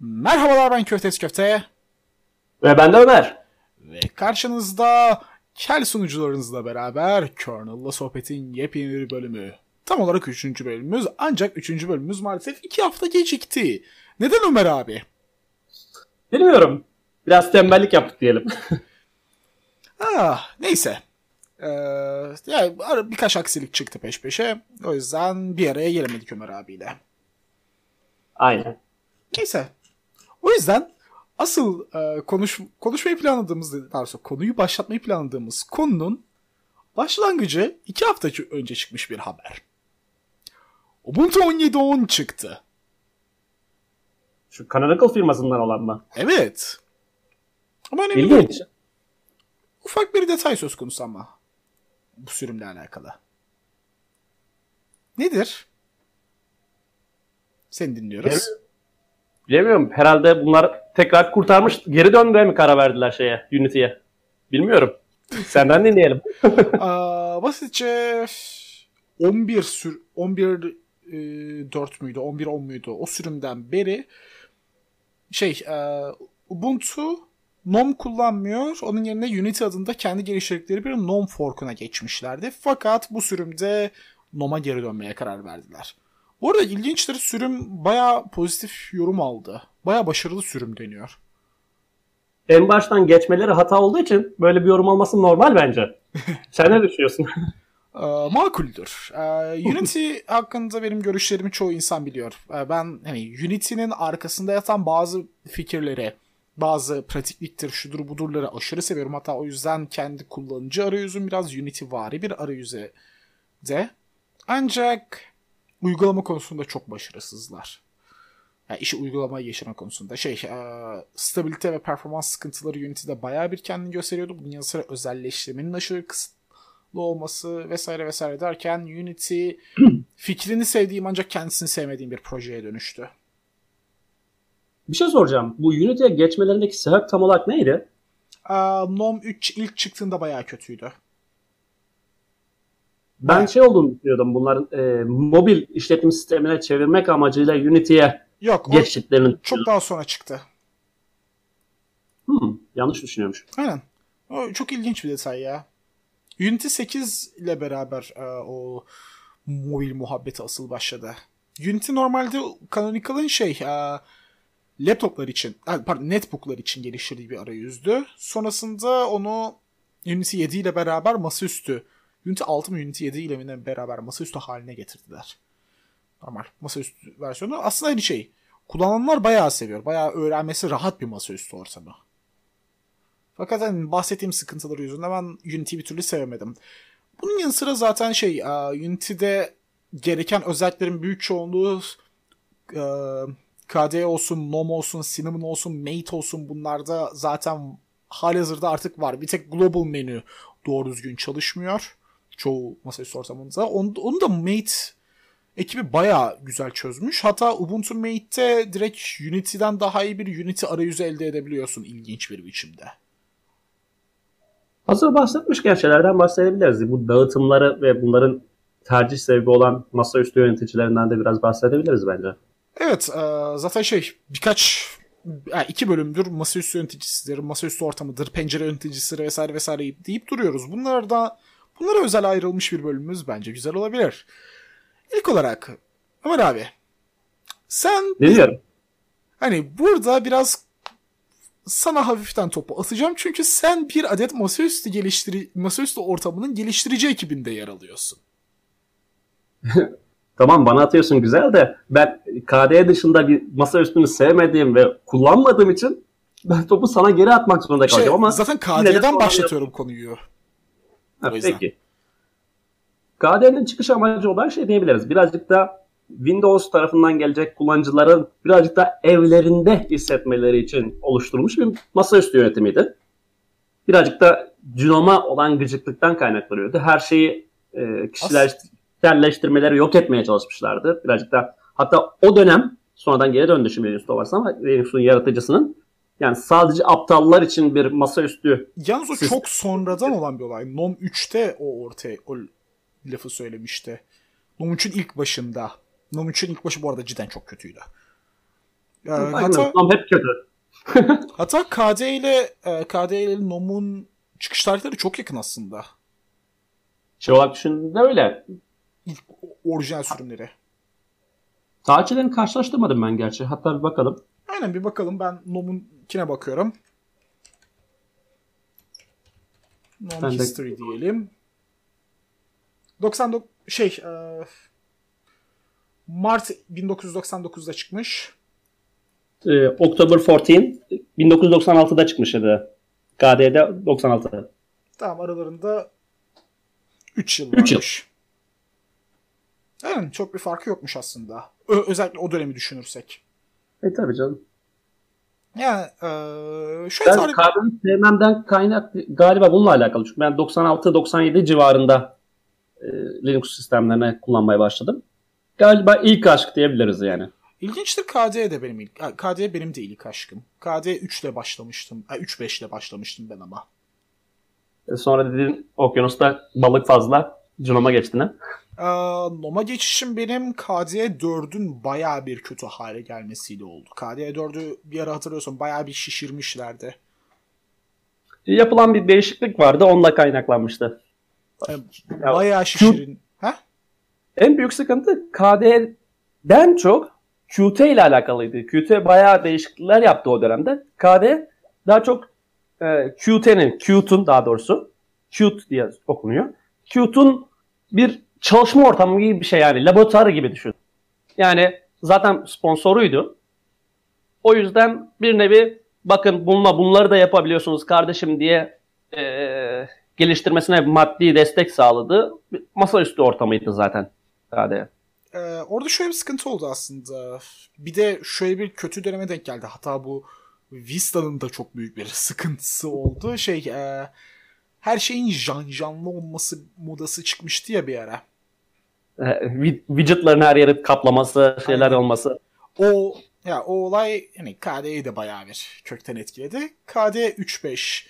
Merhabalar ben Köftes Köfte. Ve ben de Ömer. Ve karşınızda kel sunucularınızla beraber Kernel'la sohbetin yepyeni bir bölümü. Tam olarak 3. bölümümüz ancak 3. bölümümüz maalesef 2 hafta gecikti. Neden Ömer abi? Bilmiyorum. Biraz tembellik yaptık diyelim. ah, neyse. Ee, yani birkaç aksilik çıktı peş peşe. O yüzden bir araya gelemedik Ömer abiyle. Aynen. Neyse. O yüzden asıl e, konuş konuşmayı planladığımız, daha konuyu başlatmayı planladığımız konunun başlangıcı iki hafta önce çıkmış bir haber. Ubuntu 17.10 çıktı. Şu Canonical firmasından olan mı? Evet. Ama önemli İlginç. değil. Ufak bir detay söz konusu ama bu sürümle alakalı. Nedir? Seni dinliyoruz. Evet. Bilemiyorum. Herhalde bunlar tekrar kurtarmış. Geri dönmeye mi karar verdiler şeye, Unity'ye? Bilmiyorum. Senden dinleyelim. Aa, basitçe 11 sür 11 e, 4 müydü? 11 10 muydu? O sürümden beri şey e, Ubuntu NOM kullanmıyor. Onun yerine Unity adında kendi geliştirdikleri bir NOM forkuna geçmişlerdi. Fakat bu sürümde NOM'a geri dönmeye karar verdiler. Bu arada ilginçtir sürüm baya pozitif yorum aldı. Baya başarılı sürüm deniyor. En baştan geçmeleri hata olduğu için böyle bir yorum olması normal bence. Sen ne düşünüyorsun? Ee, makuldür. Ee, Unity hakkında benim görüşlerimi çoğu insan biliyor. Ee, ben hani Unity'nin arkasında yatan bazı fikirleri, bazı pratikliktir, şudur budurları aşırı seviyorum. Hatta o yüzden kendi kullanıcı arayüzüm biraz Unity vari bir arayüze de. Ancak uygulama konusunda çok başarısızlar. Yani işi uygulamaya geçirme konusunda. Şey, e, stabilite ve performans sıkıntıları Unity'de bayağı bir kendini gösteriyordu. Bunun yanı sıra özelleştirmenin aşırı kısıtlı olması vesaire vesaire derken Unity fikrini sevdiğim ancak kendisini sevmediğim bir projeye dönüştü. Bir şey soracağım. Bu Unity'ye geçmelerindeki sebep tam olarak neydi? E, NOM 3 ilk çıktığında bayağı kötüydü. Ben şey olduğunu düşünüyordum bunların e, mobil işletim sistemine çevirmek amacıyla Unity'ye Yok, geçtiklerini çok daha sonra çıktı. Hmm, yanlış düşünüyormuş. Aynen. O çok ilginç bir detay ya. Unity 8 ile beraber e, o mobil muhabbeti asıl başladı. Unity normalde Canonical'ın şey e, laptoplar için, pardon netbooklar için geliştirdiği bir arayüzdü. Sonrasında onu Unity 7 ile beraber masaüstü Unity 6 mı Unity 7 ile beraber masaüstü haline getirdiler. Normal masaüstü versiyonu. Aslında aynı şey. Kullananlar bayağı seviyor. Bayağı öğrenmesi rahat bir masaüstü ortamı. Fakat hani bahsettiğim sıkıntıları yüzünden ben Unity'yi bir türlü sevemedim. Bunun yanı sıra zaten şey Unity'de gereken özelliklerin büyük çoğunluğu KDE olsun, NOM olsun, Cinnamon olsun, Mate olsun bunlarda zaten halihazırda artık var. Bir tek global menü doğru düzgün çalışmıyor. Çoğu masaüstü ortamında. Onu, onu da Mate ekibi baya güzel çözmüş. Hatta Ubuntu Mate'te direkt Unity'den daha iyi bir Unity arayüzü elde edebiliyorsun ilginç bir biçimde. Hazır bahsetmişken şeylerden bahsedebiliriz. Bu dağıtımları ve bunların tercih sebebi olan masaüstü yöneticilerinden de biraz bahsedebiliriz bence. Evet zaten şey birkaç yani iki bölümdür masaüstü yöneticisidir, masaüstü ortamıdır, pencere yöneticisidir vesaire vesaire deyip duruyoruz. Bunlar da bunlara özel ayrılmış bir bölümümüz bence güzel olabilir. İlk olarak Ömer abi sen Dinliyorum. hani burada biraz sana hafiften topu atacağım çünkü sen bir adet masaüstü geliştiri masaüstü ortamının geliştirici ekibinde yer alıyorsun. tamam bana atıyorsun güzel de ben KDE dışında bir masaüstünü sevmediğim ve kullanmadığım için ben topu sana geri atmak zorunda kalacağım şey, ama zaten KDE'den başlatıyorum konuyu. Ha, peki. KDE'nin çıkış amacı olan şey diyebiliriz. Birazcık da Windows tarafından gelecek kullanıcıların birazcık da evlerinde hissetmeleri için oluşturulmuş bir masaüstü yönetimiydi. Birazcık da Gnome'a olan gıcıklıktan kaynaklanıyordu. Her şeyi e, kişiselleştirmeleri yok etmeye çalışmışlardı. Birazcık da hatta o dönem sonradan geri döndü şimdi Linux'ta varsa ama Linux'un yaratıcısının yani sadece aptallar için bir masaüstü Yalnız o sistem. çok sonradan olan bir olay. NOM 3'te o ortaya o lafı söylemişti. NOM 3'ün ilk başında. NOM 3'ün ilk başı bu arada cidden çok kötüydü. Ee, hatta, Nom hep kötü. hatta KD ile e, KD ile Nom'un çıkış tarihleri çok yakın aslında. Şey olarak düşündüğünde öyle. İlk orijinal sürümleri. Tarihçilerini karşılaştırmadım ben gerçi. Hatta bir bakalım. Aynen bir bakalım. Ben Nom'unkine bakıyorum. Nom Ben de- History diyelim. 99 şey e, Mart 1999'da çıkmış. Ee, October 14 1996'da çıkmıştı. KD'de 96. Tamam aralarında 3 yıl Üç yıl. varmış. Aynen çok bir farkı yokmuş aslında. Ö- özellikle o dönemi düşünürsek. E tabii canım. Yani e, şöyle Ben. KD'yi sevmemden kaynak galiba bununla alakalı. Çünkü ben 96-97 civarında e, Linux sistemlerine kullanmaya başladım. Galiba ilk aşk diyebiliriz yani. İlginçtir KD de benim ilk. ha, KD benim de ilk aşkım. KD 3 ile başlamıştım. Ha, 3-5 ile başlamıştım ben ama. E, Sonra dedin okyanusta balık fazla. Cunoma geçtin ha. Ee, Noma geçişim benim KD 4'ün bayağı bir kötü hale gelmesiyle oldu. KD 4'ü bir ara hatırlıyorsun bayağı bir şişirmişlerdi. Yapılan bir değişiklik vardı. Onunla kaynaklanmıştı. Ee, Ya, bayağı şişirin. Ha? En büyük sıkıntı KD'den çok Qt ile alakalıydı. Qt bayağı değişiklikler yaptı o dönemde. KD daha çok e, Qt'nin, Qt'un daha doğrusu Qt diye okunuyor. Qt'un bir çalışma ortamı gibi bir şey yani. Laboratuvar gibi düşün. Yani zaten sponsoruydu. O yüzden bir nevi bakın bununla bunları da yapabiliyorsunuz kardeşim diye e, geliştirmesine maddi destek sağladı. Masaüstü ortamıydı zaten KD. Ee, orada şöyle bir sıkıntı oldu aslında. Bir de şöyle bir kötü döneme denk geldi. Hatta bu Vista'nın da çok büyük bir sıkıntısı oldu. Şey e, her şeyin janjanlı olması modası çıkmıştı ya bir ara. E, wi- widgetların her yeri kaplaması, şeyler Aynen. olması. O ya o olay hani KD'yi de bayağı bir kökten etkiledi. KD 3.5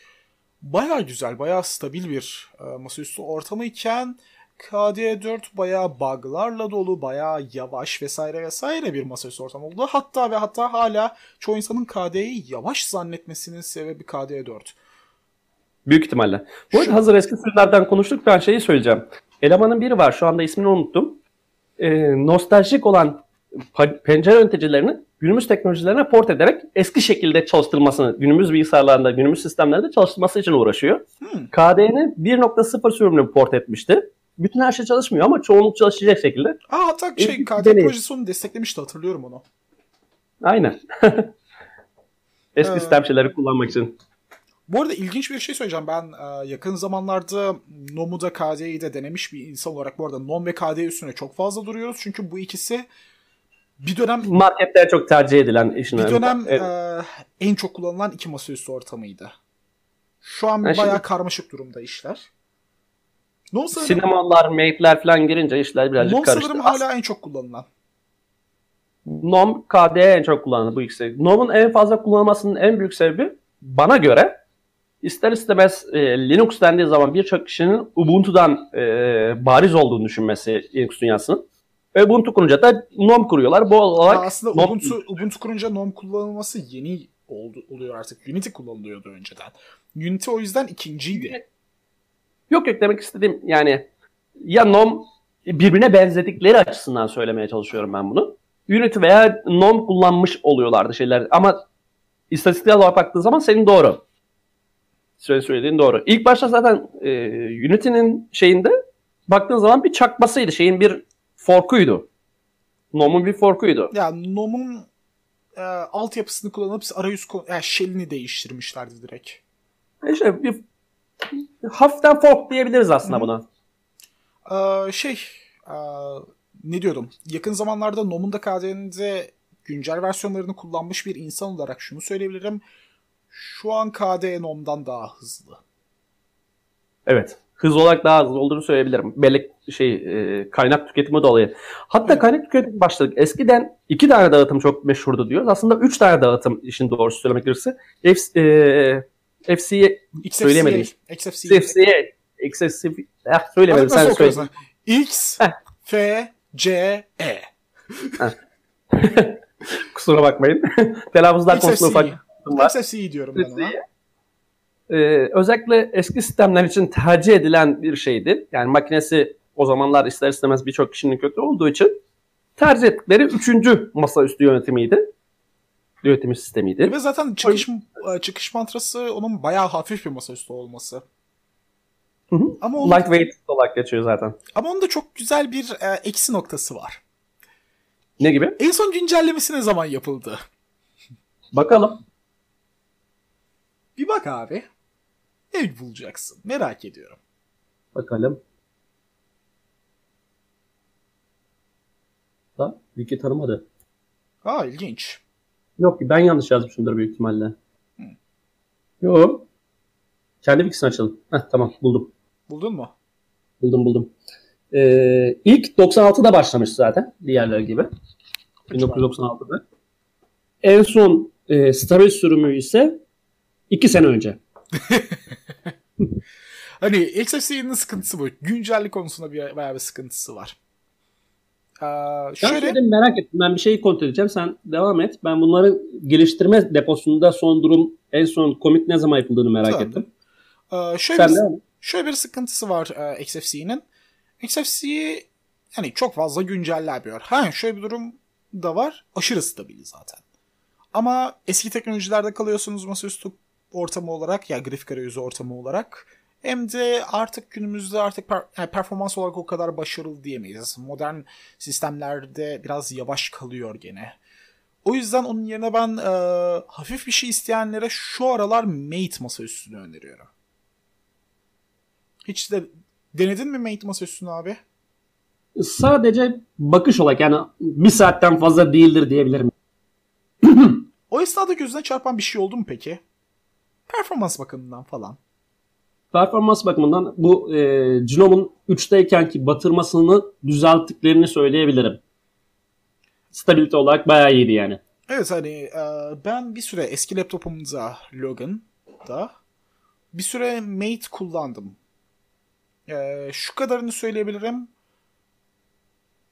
bayağı güzel, bayağı stabil bir e, masaüstü ortamı iken KD4 bayağı bug'larla dolu, bayağı yavaş vesaire vesaire bir masaüstü ortam oldu. Hatta ve hatta hala çoğu insanın KD'yi yavaş zannetmesinin sebebi KD4. Büyük ihtimalle. Bu arada hazır eski sürülerden konuştuk ben şeyi söyleyeceğim. Elemanın biri var şu anda ismini unuttum. E, nostaljik olan pencere yöneticilerini günümüz teknolojilerine port ederek eski şekilde çalıştırmasını, günümüz bilgisayarlarında, günümüz sistemlerinde çalıştırması için uğraşıyor. Hmm. KD'nin 1.0 sürümünü port etmişti. Bütün her şey çalışmıyor ama çoğunluk çalışacak şekilde. Aa hatta şey İlk KD deneyim. projesi onu desteklemişti hatırlıyorum onu. Aynen. eski Ee, sistem şeyleri kullanmak için. Bu arada ilginç bir şey söyleyeceğim. Ben e, yakın zamanlarda NOM'u da KD'yi de denemiş bir insan olarak bu arada NOM ve KD üstüne çok fazla duruyoruz. Çünkü bu ikisi bir dönem Markette çok tercih edilen işin. bir dönem Evet. e, en çok kullanılan iki masaüstü ortamıydı. Şu an şimdi- bayağı karmaşık durumda işler. NOM sanırım, Sinemalar, mate'ler falan girince işler birazcık NOM karıştı. sanırım hala en çok kullanılan. NOM, KD en çok kullanıldı bu ikisi. NOM'un en fazla kullanılmasının en büyük sebebi bana göre ister istemez e, Linux dendiği zaman birçok kişinin Ubuntu'dan e, bariz olduğunu düşünmesi Linux dünyasının. Ve Ubuntu kurunca da NOM kuruyorlar. Bu olarak aslında NOM- Ubuntu, Ubuntu kurunca NOM kullanılması yeni oldu, oluyor artık. Unity kullanılıyordu önceden. Unity o yüzden ikinciydi. Yok yok demek istediğim yani ya NOM birbirine benzedikleri açısından söylemeye çalışıyorum ben bunu. Unity veya NOM kullanmış oluyorlardı şeyler ama istatistiksel olarak baktığın zaman senin doğru. Söyle söylediğin doğru. İlk başta zaten e, Unity'nin şeyinde baktığın zaman bir çakmasıydı. Şeyin bir forkuydu. NOM'un bir forkuydu. Ya NOM'un e, altyapısını kullanıp arayüz yani shell'ini değiştirmişlerdi direkt. E İşte bir hafiften fork diyebiliriz aslında buna. Ee, şey e, ne diyordum? Yakın zamanlarda NOM'un da KDE'nde güncel versiyonlarını kullanmış bir insan olarak şunu söyleyebilirim. Şu an KDE NOM'dan daha hızlı. Evet. Hız olarak daha hızlı olduğunu söyleyebilirim. Bellek şey e, kaynak tüketimi dolayı. Hatta Evet. kaynak tüketimi başladık. Eskiden iki tane dağıtım çok meşhurdu diyoruz. Aslında üç tane dağıtım işin doğrusu söylemek gerekirse. F, e, FC'ye Söyleyemedim. XFCE. FC'ye XFC eh, söylemedim sen söyle. X. F, C, E. Kusura bakmayın. Telaffuzlar konusunda ufak var. XFCE diyorum ben ona. Ee, özellikle eski sistemler için tercih edilen bir şeydi. Yani makinesi o zamanlar ister istemez birçok kişinin kötü olduğu için tercih ettikleri üçüncü masaüstü yönetimiydi. Yönetim sistemiydi. Ve zaten çıkış, e, çıkış mantrası onun bayağı hafif bir masaüstü olması. Hı hı. Ama onun, Lightweight olarak geçiyor zaten. Ama onun da çok güzel bir e, eksi noktası var. Ne gibi? En son güncellemesi ne zaman yapıldı? Bakalım. Bir bak abi. Ne bulacaksın? Merak ediyorum. Bakalım. Da wiki tanımadı. Aa ilginç. Yok ben yanlış yazmışımdır büyük ihtimalle. Hı. Yok. Kendi wikisini açalım. Heh, tamam buldum. Buldun mu? Buldum buldum. Ee, ilk 96'da başlamış zaten diğerleri gibi. 1996'da. En son e, stabil sürümü ise 2 sene önce. hani XFC'nin sıkıntısı bu. Güncellik konusunda bir, bayağı bir sıkıntısı var. Ee, şöyle... Ben merak ettim. Ben bir şeyi kontrol edeceğim. Sen devam et. Ben bunları geliştirme deposunda son durum en son commit ne zaman yapıldığını merak tamam. ettim. Ee, şöyle, Sen bir, şöyle bir sıkıntısı var e, XFC'nin. XFC'yi yani çok fazla güncellemiyor. Ha şöyle bir durum da var. Aşırı stabil zaten. Ama eski teknolojilerde kalıyorsunuz masaüstü ortamı olarak ya grafik arayüzü ortamı olarak hem de artık günümüzde artık per, yani performans olarak o kadar başarılı diyemeyiz. Modern sistemlerde biraz yavaş kalıyor gene. O yüzden onun yerine ben e, hafif bir şey isteyenlere şu aralar Mate masaüstünü öneriyorum. Hiç de denedin mi Mate masaüstünü abi? Sadece bakış olarak yani bir saatten fazla değildir diyebilirim. o esnada gözüne çarpan bir şey oldu mu peki? Performans bakımından falan. Performans bakımından bu e, Genome'un 3'teykenki batırmasını düzelttiklerini söyleyebilirim. Stabilite olarak bayağı iyiydi yani. Evet hani e, ben bir süre eski laptopumda Logan'da bir süre Mate kullandım. E, şu kadarını söyleyebilirim.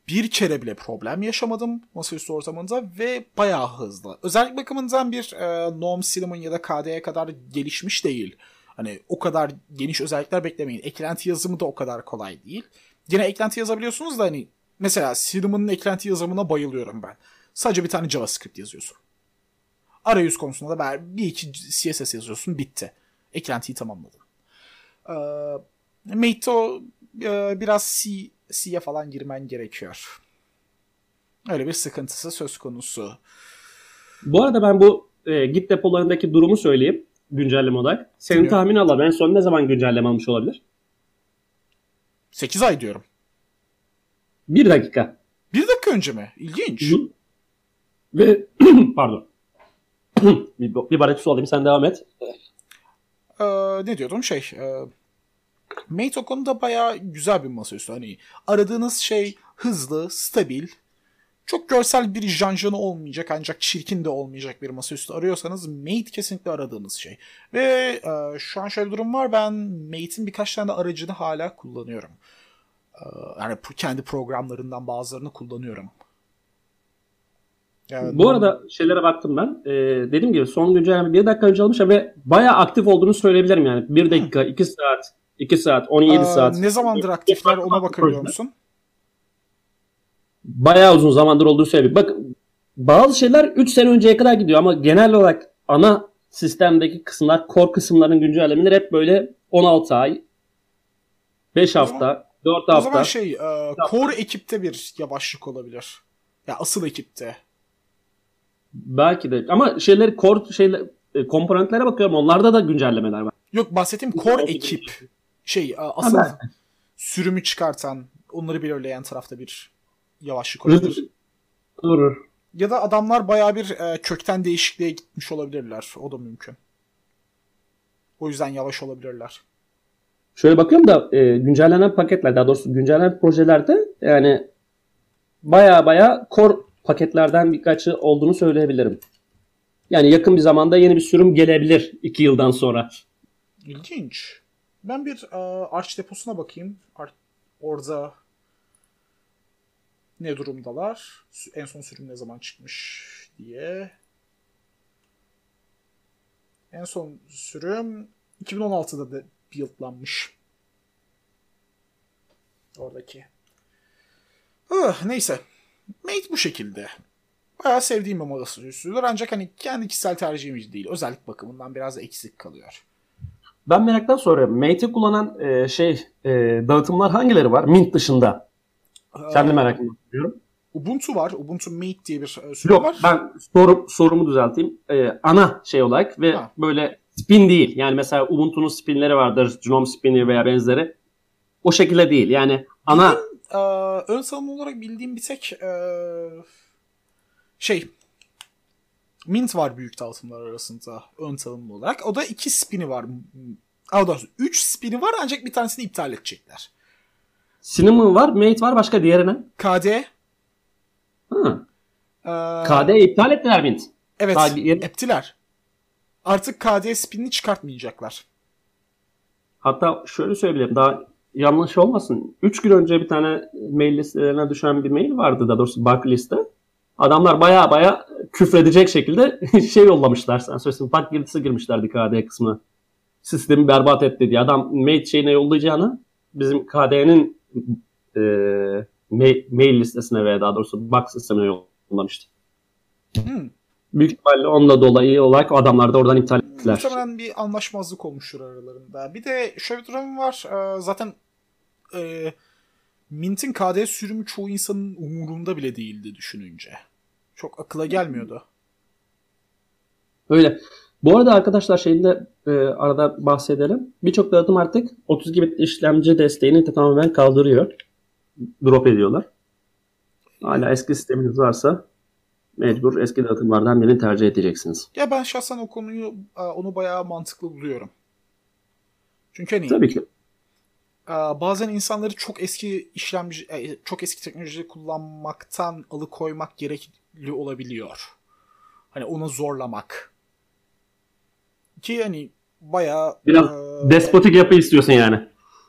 Bir kere bile problem yaşamadım masaüstü ortamında ve bayağı hızlı. Özellik bakımından bir e, Gnome, Cinnamon ya da KDE'ye kadar gelişmiş değil. Hani o kadar geniş özellikler beklemeyin. Eklenti yazımı da o kadar kolay değil. Yine eklenti yazabiliyorsunuz da hani mesela Cinnamon'un eklenti yazımına bayılıyorum ben. Sadece bir tane JavaScript yazıyorsun. Arayüz konusunda da bir iki CSS yazıyorsun bitti. Eklentiyi tamamladın. Ee, Mate'o e, biraz C, C'ye falan girmen gerekiyor. Öyle bir sıkıntısı söz konusu. Bu arada ben bu e, Git depolarındaki durumu söyleyeyim güncelleme olarak. Senin Bilmiyorum. tahmin ala ben son ne zaman güncelleme almış olabilir? 8 ay diyorum. Bir dakika. Bir dakika önce mi? İlginç. Ve pardon. bir, bir bardak su alayım sen devam et. Ee, ne diyordum şey. E, Mate o konuda bayağı güzel bir masaüstü. Hani aradığınız şey hızlı, stabil, çok görsel bir janjanı olmayacak ancak çirkin de olmayacak bir masaüstü arıyorsanız Mate kesinlikle aradığınız şey. Ve e, şu an şöyle bir durum var. Ben Mate'in birkaç tane de aracını hala kullanıyorum. E, yani kendi programlarından bazılarını kullanıyorum. Yani, Bu arada şeylere baktım ben. Ee, dediğim gibi son güncelleme bir dakika önce almış ve bayağı aktif olduğunu söyleyebilirim yani. Bir dakika, iki saat, iki saat, 17 Aa, saat. Ne zamandır aktifler ona bakabiliyor musun? bayağı uzun zamandır olduğu söyleniyor. Bak bazı şeyler 3 sene önceye kadar gidiyor ama genel olarak ana sistemdeki kısımlar, core kısımların güncellemeleri hep böyle 16 ay, 5 hafta, 4 hafta. O zaman şey, e, core ekipte bir yavaşlık olabilir. Ya asıl ekipte. Belki de ama şeyleri core şeyler e, komponentlere bakıyorum onlarda da güncellemeler var. Yok bahsettiğim core ekip. Şey asıl sürümü çıkartan, onları belirleyen tarafta bir yavaşlık olabilir. Durur. Ya da adamlar baya bir e, kökten değişikliğe gitmiş olabilirler. O da mümkün. O yüzden yavaş olabilirler. Şöyle bakıyorum da e, güncellenen paketler daha doğrusu güncellenen projelerde yani baya baya core paketlerden birkaçı olduğunu söyleyebilirim. Yani yakın bir zamanda yeni bir sürüm gelebilir iki yıldan sonra. İlginç. Ben bir e, Arch deposuna bakayım. Ar- orada ne durumdalar? En son sürüm ne zaman çıkmış diye. En son sürüm 2016'da da buildlanmış. Oradaki. Uh, neyse. Mate bu şekilde. Bayağı sevdiğim bir moda sürüsüdür ancak hani kendi kişisel tercihim değil. Özellik bakımından biraz eksik kalıyor. Ben meraktan soruyorum. Mate'i kullanan e, şey e, dağıtımlar hangileri var? Mint dışında. Kendi merak ediyorum. Ubuntu var. Ubuntu Mate diye bir e, sürüm Yok, var. ben soru, sorumu düzelteyim. E, ana şey olarak ve Ha. böyle spin değil. Yani mesela Ubuntu'nun spinleri vardır. Gnome spini veya benzeri. O şekilde değil. Yani ana Ee, ön salınım olarak bildiğim bir tek ee, şey Mint var büyük dağıtımlar arasında ön salınım olarak. O da iki spini var. Daha doğrusu üç spini var ancak bir tanesini iptal edecekler. Cinnamon var, Mate var. Başka diğeri ne? KD Ha. ee, KD iptal ettiler Mint. evet bir- ettiler. Artık KD spinini çıkartmayacaklar. Hatta şöyle söyleyebilirim. Daha yanlış olmasın. 3 gün önce bir tane mail listelerine düşen bir mail vardı da doğrusu bug liste. Adamlar baya baya küfredecek şekilde şey yollamışlar. Sen söylesin bug girdisi girmişlerdi KD kısmına. Sistemi berbat etti diye. Adam mail şeyine yollayacağını bizim KD'nin e, mail, mail listesine veya daha doğrusu bug sistemine yollamıştı. Hmm. Büyük ihtimalle onunla dolayı olarak adamlar da oradan iptal ettiler. Muhtemelen bir anlaşmazlık olmuştur aralarında. Bir de şöyle bir durum var. Ee, zaten e, Mint'in KD sürümü çoğu insanın umurunda bile değildi düşününce. Çok akıla gelmiyordu. Öyle. Bu arada arkadaşlar şeyinde e, arada bahsedelim. Birçok dağıtım artık 32 bit işlemci desteğini de tamamen kaldırıyor. Drop ediyorlar. Hala eski sisteminiz varsa mecbur eski dağıtımlardan birini tercih edeceksiniz. Ya ben şahsen o konuyu e, onu bayağı mantıklı buluyorum. Çünkü hani Tabii ki. e, bazen insanları çok eski işlemci e, çok eski teknoloji kullanmaktan alıkoymak gerekli olabiliyor. Hani onu zorlamak. Ki hani bayağı Biraz e, Despotik yapı istiyorsun yani.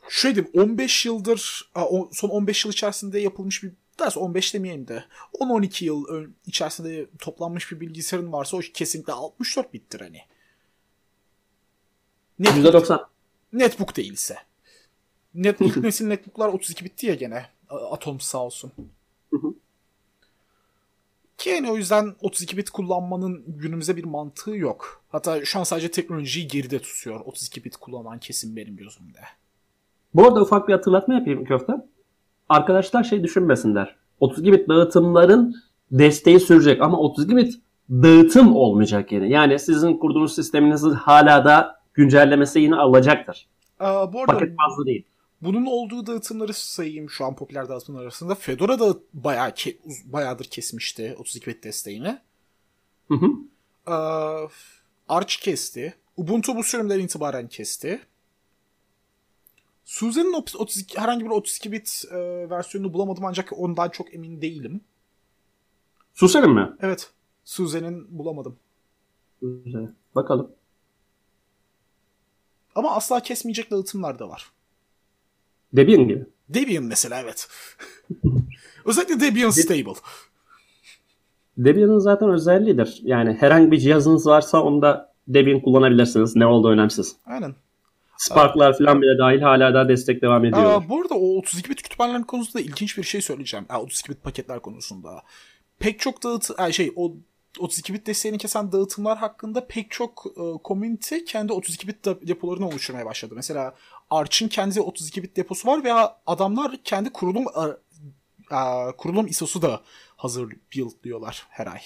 Şöyle diyeyim 15 yıldır son 15 yıl içerisinde yapılmış bir derse 15 demeyelim de 10-12 yıl içerisinde toplanmış bir bilgisayarın varsa o kesinlikle 64 bittir hani. Netbook, %90. netbook değilse. Net, ilk nesil netbooklar 32 bitti ya gene. Atom sağ olsun. Ki yani o yüzden 32 bit kullanmanın günümüze bir mantığı yok. Hatta şu an sadece teknolojiyi geride tutuyor 32 bit kullanan kesim benim gözümde. Bu arada ufak bir hatırlatma yapayım köfte. Arkadaşlar şey düşünmesinler. 32 bit dağıtımların desteği sürecek ama 32 bit dağıtım olmayacak yine. Yani sizin kurduğunuz sisteminizin hala da güncellemesi yine alacaktır. Aa, bu arada Paket bazlı değil. Bunun olduğu dağıtımları sayayım şu an popüler dağıtımlar arasında. Fedora da bayağı ke- bayağıdır kesmişti 32 bit desteğini. Hı hı. Aa, Arch kesti. Ubuntu bu sürümden itibaren kesti. Suze'nin op- 32, herhangi bir 32 bit e, versiyonunu bulamadım ancak ondan çok emin değilim. Susarım mı? Evet. Suze'nin bulamadım. Güzel. Bakalım. Ama asla kesmeyecek dağıtımlar da var. Debian gibi. Debian mesela evet. Özellikle Debian Stable. Debian'ın zaten özelliğidir. Yani herhangi bir cihazınız varsa onda Debian kullanabilirsiniz. Ne olduğu önemsiz. Aynen. Spark'lar falan bile dahil hala da destek devam ediyor. Aa, bu arada o 32 bit kütüphaneler konusunda ilginç bir şey söyleyeceğim. Aa, 32 bit paketler konusunda. Pek çok dağıt ay şey o 32 bit desteğini kesen dağıtımlar hakkında pek çok e, community kendi 32 bit de- depolarını oluşturmaya başladı. Mesela Arch'ın kendi 32 bit deposu var veya adamlar kendi kurulum a- a, kurulum ISO'su da hazır build diyorlar her ay.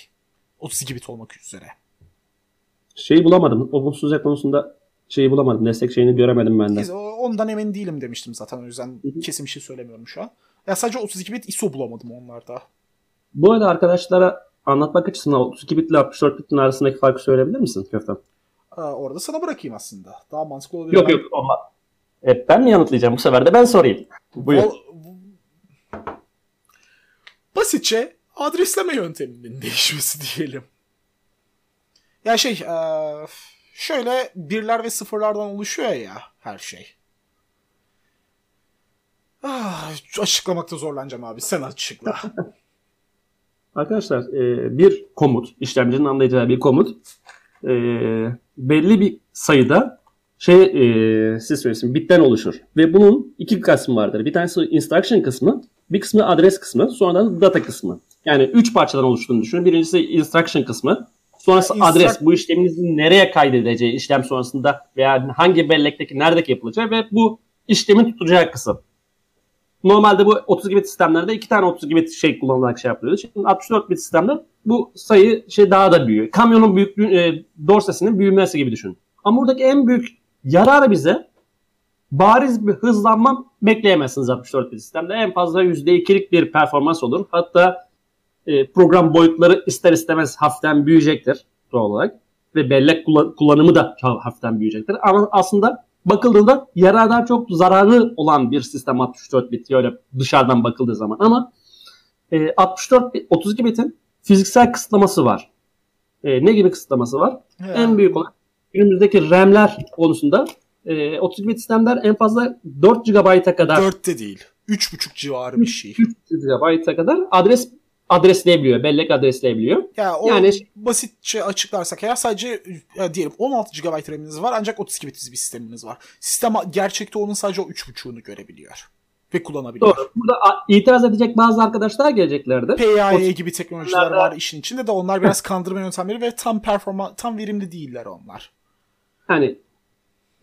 32 bit olmak üzere. Şeyi bulamadım. Obunsuzya konusunda şeyi bulamadım. Destek şeyini göremedim ben de. Ondan emin değilim demiştim zaten o yüzden Hı hı. kesin bir şey söylemiyorum şu an. Ya sadece 32 bit ISO bulamadım onlarda. Bu arada arkadaşlara anlatmak açısından 32 bit ile 64 bitin arasındaki farkı söyleyebilir misin Köftem? Aa, orada sana bırakayım aslında. Daha mantıklı olabilir. Yok Ben- yok olmaz. E, ben mi yanıtlayacağım bu sefer de ben sorayım. Buyur. Basitçe adresleme yönteminin değişmesi diyelim. Ya şey, eee, şöyle birler ve sıfırlardan oluşuyor ya her şey. Ah, açıklamakta zorlanacağım abi. Sen açıkla. Arkadaşlar e, bir komut, işlemcinin anlayacağı bir komut e, belli bir sayıda şey e, siz söylesin bitten oluşur. Ve bunun iki kısmı vardır. Bir tanesi instruction kısmı, bir kısmı adres kısmı, sonradan data kısmı. Yani üç parçadan oluştuğunu düşünün. Birincisi instruction kısmı, sonrası Instru- adres. Bu işleminizi nereye kaydedeceği işlem sonrasında veya hangi bellekteki neredeki yapılacağı ve bu işlemin tutacağı kısım. Normalde bu 32 bit sistemlerde iki tane 32 bit şey kullanılarak şey yapılıyordu. Şimdi 64 bit sistemde bu sayı şey daha da büyüyor. Kamyonun büyüklüğü, e, dorsesinin büyümesi gibi düşün. Ama buradaki en büyük yararı bize bariz bir hızlanma bekleyemezsiniz 64 bit sistemde. En fazla %2'lik bir performans olur. Hatta e, program boyutları ister istemez hafiften büyüyecektir doğal olarak. Ve bellek kullanımı da hafiften büyüyecektir. Ama aslında bakıldığında yarardan çok zararı olan bir sistem 64 bit öyle dışarıdan bakıldığı zaman ama e, 64 bit, 32 bitin fiziksel kısıtlaması var. E, ne gibi kısıtlaması var? He. En büyük olan günümüzdeki RAM'ler konusunda e, 32 bit sistemler en fazla 4 GB'a kadar 4 de değil. 3.5 civarı bir şey. 3 GB'a kadar adres adresleyebiliyor. Bellek adresleyebiliyor. Ya o yani basitçe açıklarsak eğer sadece ya diyelim 16 GB RAM'iniz var ancak 32 bit bir sisteminiz var. Sistem gerçekte onun sadece o 3.5'unu görebiliyor ve kullanabiliyor. Doğru. Burada itiraz edecek bazı arkadaşlar geleceklerdi. PIA gibi teknolojiler var işin içinde de onlar biraz kandırma yöntemleri ve tam performa tam verimli değiller onlar. Hani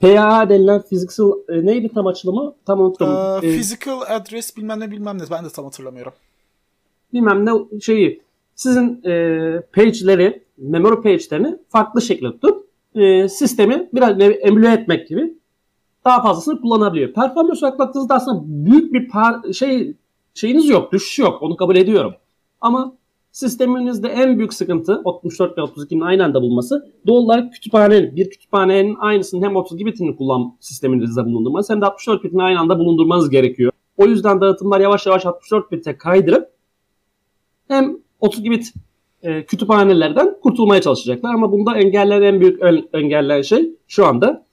PAA denilen physical e, neydi tam açılımı? Tam unuttum. Ee, physical address bilmem ne bilmem ne ben de tam hatırlamıyorum bilmem ne şeyi sizin e, page'leri, memory page'lerini farklı şekilde tutup e, sistemi biraz emüle etmek gibi daha fazlasını kullanabiliyor. Performans olarak baktığınızda aslında büyük bir par şey şeyiniz yok, düşüş yok. Onu kabul ediyorum. Ama sisteminizde en büyük sıkıntı 64 ve 32'nin aynı anda bulması doğal olarak kütüphane, bir kütüphanenin aynısının hem 32 bitini kullan sisteminizde bulundurmanız hem de 64 bitini aynı anda bulundurmanız gerekiyor. O yüzden dağıtımlar yavaş yavaş 64 bite kaydırıp hem 32 bit e, kütüphanelerden kurtulmaya çalışacaklar. Ama bunda engeller en büyük engeller şey şu anda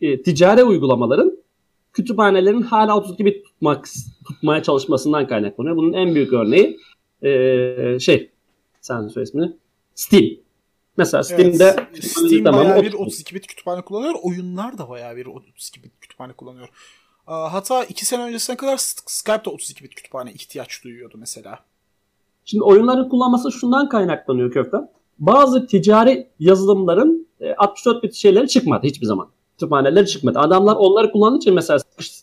e, ticari uygulamaların kütüphanelerin hala 32 bit tutmak tutmaya çalışmasından kaynaklanıyor. Bunun en büyük örneği e, şey sen söyle ismini Steam. Mesela Steam'de evet, Steam tamam, bayağı bir 32 bit kütüphane kullanıyor. Oyunlar da bayağı bir 32 bit kütüphane kullanıyor. Hatta 2 sene öncesine kadar Skype'da 32 bit kütüphane ihtiyaç duyuyordu mesela. Şimdi oyunların kullanması şundan kaynaklanıyor köften. Bazı ticari yazılımların 64 e, bit şeyleri çıkmadı hiçbir zaman. Kütüphaneleri çıkmadı. Adamlar onları kullandığı için mesela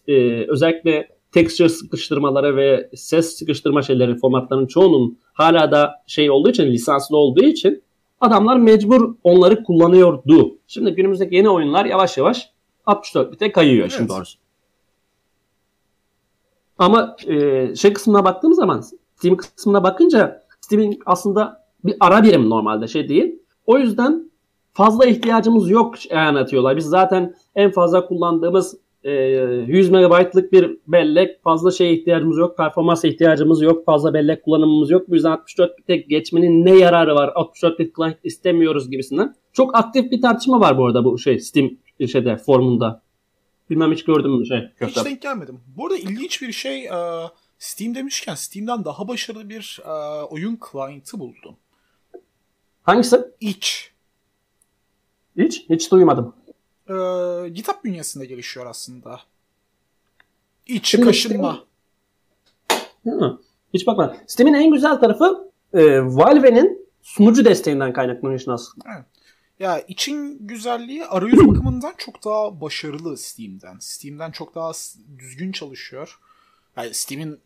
e, özellikle texture sıkıştırmaları ve ses sıkıştırma şeyleri formatlarının çoğunun hala da şey olduğu için lisanslı olduğu için adamlar mecbur onları kullanıyordu. Şimdi günümüzdeki yeni oyunlar yavaş yavaş 64 bite kayıyor evet. şimdi doğrusu. Ama e, şey kısmına baktığım zaman Steam kısmına bakınca Steam'in aslında bir ara birim normalde şey değil. O yüzden fazla ihtiyacımız yok anlatıyorlar. Biz zaten en fazla kullandığımız e, 100 MB'lık bir bellek fazla şeye ihtiyacımız yok. Performans ihtiyacımız yok. Fazla bellek kullanımımız yok. Bu yüzden 64 bit'e geçmenin ne yararı var? 64 bit client istemiyoruz gibisinden. Çok aktif bir tartışma var bu arada bu şey Steam şeyde formunda. Bilmem hiç gördüm mü şey. Köftem. Hiç denk gelmedim. Bu arada ilginç bir şey. Uh Steam demişken Steam'den daha başarılı bir e, oyun client'ı buldum. Hangisi? Itch. Hiç? Hiç duymadım. E, GitHub bünyesinde gelişiyor aslında. İç, kaşınma. Hı. Hiç bakma. Steam'in en güzel tarafı e, Valve'nin sunucu desteğinden kaynaklanıyor aslında. Evet. Ya için güzelliği arayüz bakımından çok daha başarılı Steam'den. Steam'den çok daha düzgün çalışıyor. Yani Steam'in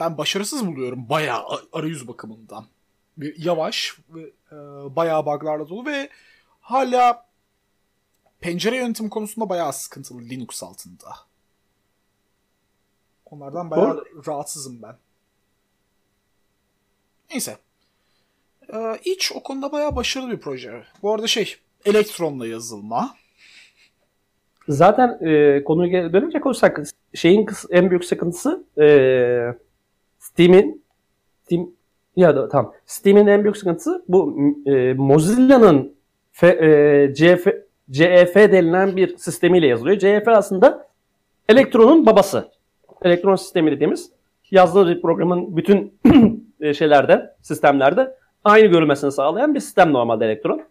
ben başarısız buluyorum bayağı arayüz bakımından. Bir yavaş ve e, bayağı bug'larla dolu ve hala pencere yönetim konusunda bayağı sıkıntılı Linux altında. Onlardan bayağı Doğru. rahatsızım ben. Neyse. Ee, iç o konuda bayağı başarılı bir proje. Bu arada şey elektronla yazılma. Zaten e, konuya dönecek olursak şeyin en büyük sıkıntısı e, Steam'in Steam ya da tamam. Steam'in en büyük sıkıntısı bu e, Mozilla'nın e, CF, CEF denilen bir sistemiyle yazılıyor. CEF aslında elektronun babası. elektron sistemi dediğimiz yazılı bir programın bütün e, şeylerde, sistemlerde aynı görülmesini sağlayan bir sistem normalde elektron.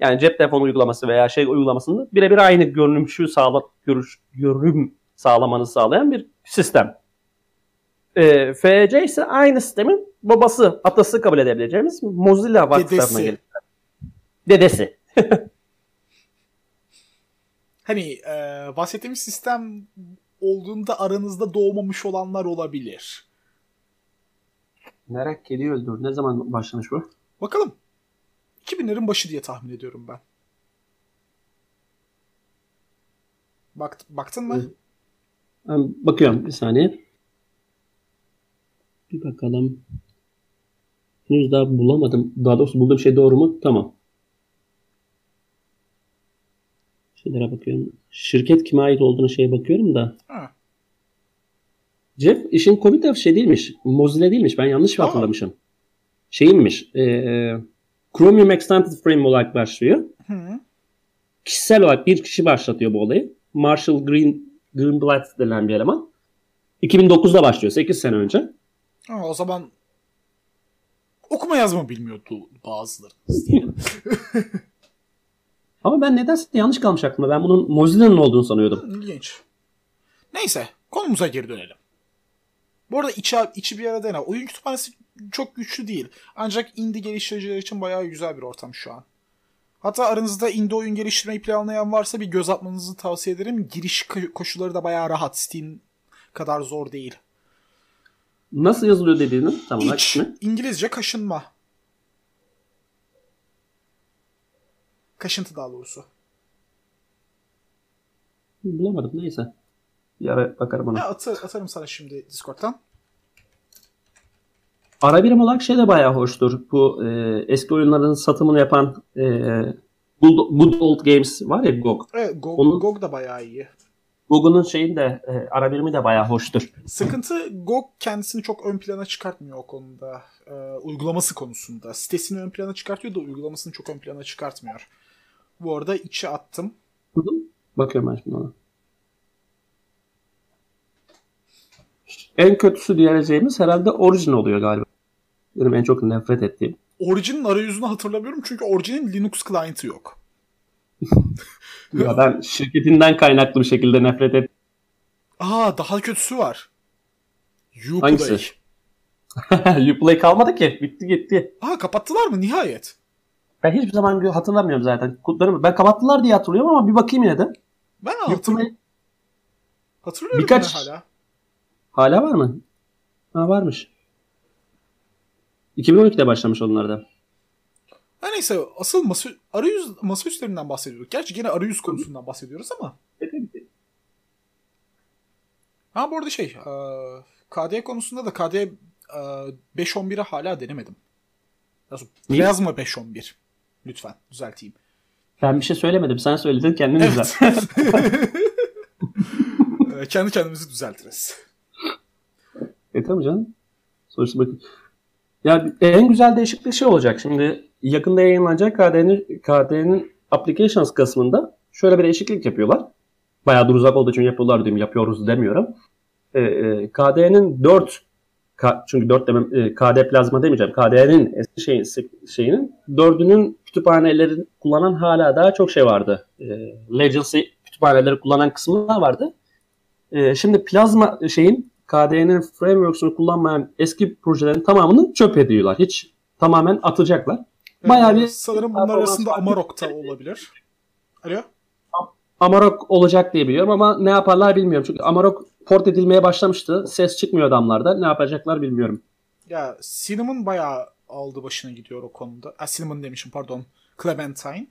Yani cep telefonu uygulaması veya şey uygulamasında birebir aynı görünümşü sağla, görüş, görünüm sağlamanızı sağlayan bir sistem. E, FC ise aynı sistemin babası, atası kabul edebileceğimiz Mozilla tarafından geliyor. Dedesi. hani e, bahsettiğimiz sistem olduğunda aranızda doğmamış olanlar olabilir. Merak kedi öldür. Ne zaman başlamış bu? Bakalım. 2000'lerin başı diye tahmin ediyorum ben. Bakt, baktın mı? Ben bakıyorum bir saniye. Bir bakalım. Henüz daha bulamadım. Daha doğrusu bulduğum şey doğru mu? Tamam. Şeylere bakıyorum. Şirket kime ait olduğunu şeye bakıyorum da. Ha. Jeff işin komik tarafı şey değilmiş. Mozilla değilmiş. Ben yanlış mı hatırlamışım? Şeyinmiş. E, Chromium Extended Frame olarak başlıyor. Hı. Kişisel olarak bir kişi başlatıyor bu olayı. Marshall Green Greenblatt denen bir eleman. 2009'da başlıyor. 8 sene önce. Ha, o zaman okuma yazma bilmiyordu bazıları. Ama ben nedense yanlış kalmış aklımda. Ben bunun Mozilla'nın olduğunu sanıyordum. İlginç. Neyse konumuza geri dönelim. Bu arada içi, içi bir arada ne? Oyun kütüphanesi çok güçlü değil. Ancak indie geliştiriciler için bayağı güzel bir ortam şu an. Hatta aranızda indie oyun geliştirmeyi planlayan varsa bir göz atmanızı tavsiye ederim. Giriş koşulları da bayağı rahat. Steam kadar zor değil. Nasıl yazılıyor dediğinin tam olarak İç, İngilizce kaşınma. Kaşıntı daha doğrusu. Bulamadım neyse. Yara bakarım ona. Ya atır, atarım sana şimdi Discord'dan. Ara birim olarak şey de bayağı hoştur. Bu e, eski oyunların satımını yapan e, Good Old Games var ya GOG. Evet GOG, Onun, GOG da bayağı iyi. GOG'un şeyin de e, ara birimi de bayağı hoştur. Sıkıntı GOG kendisini çok ön plana çıkartmıyor o konuda. E, uygulaması konusunda. Sitesini ön plana çıkartıyor da uygulamasını çok ön plana çıkartmıyor. Bu arada içe attım. Hı hı. Bakıyorum ben şimdi ona. En kötüsü diyeceğimiz herhalde Origin oluyor galiba. Benim en çok nefret ettiğim. Origin'in arayüzünü hatırlamıyorum çünkü Origin'in Linux client'ı yok. ya ben şirketinden kaynaklı bir şekilde nefret et. Aa daha kötüsü var. Uplay. Hangisi? Uplay kalmadı ki. Bitti gitti. Aa kapattılar mı nihayet? Ben hiçbir zaman hatırlamıyorum zaten. Ben kapattılar diye hatırlıyorum ama bir bakayım yine de. Ben hatırlıyorum. Hatırlıyorum Birkaç... hala. Hala var mı? Ha varmış. 2012'de başlamış onlarda. Ha neyse asıl masa, arayüz masaüstlerinden bahsediyorduk. Gerçi gene arayüz konusundan bahsediyoruz ama. Ha bu arada şey e, KD konusunda da KD 5.11'i e, hala denemedim. Plasma 5.11. Lütfen düzelteyim. Ben bir şey söylemedim. Sen söyledin kendini evet. düzelt. Ee, kendi kendimizi düzeltiriz. E tamam canım. Sonuçta bakın. Ya en güzel değişiklik şey olacak. Şimdi yakında yayınlanacak KD'nin KD'nin applications kısmında şöyle bir değişiklik yapıyorlar. Bayağıdır uzak olduğu için yapıyorlar diyorum. Yapıyoruz demiyorum. Ee, e, e, KD'nin 4 K, çünkü 4 demem, e, KD plazma demeyeceğim. KD'nin şeyin, şeyinin 4'ünün kütüphanelerin kullanan hala daha çok şey vardı. E, Legacy kütüphaneleri kullanan kısımlar vardı. E, şimdi Plasma şeyin KDE'nin frameworks'unu kullanmayan eski projelerin tamamını çöp ediyorlar. Hiç tamamen atacaklar. Evet, Bayağı bir sanırım bunlar arasında Amarok'ta olabilir. Alo? Amarok olacak diye biliyorum ama ne yaparlar bilmiyorum. Çünkü Amarok port edilmeye başlamıştı. Ses çıkmıyor adamlarda. Ne yapacaklar bilmiyorum. Ya Cinnamon bayağı aldı başına gidiyor o konuda. Ha, Cinnamon demişim pardon. Clementine.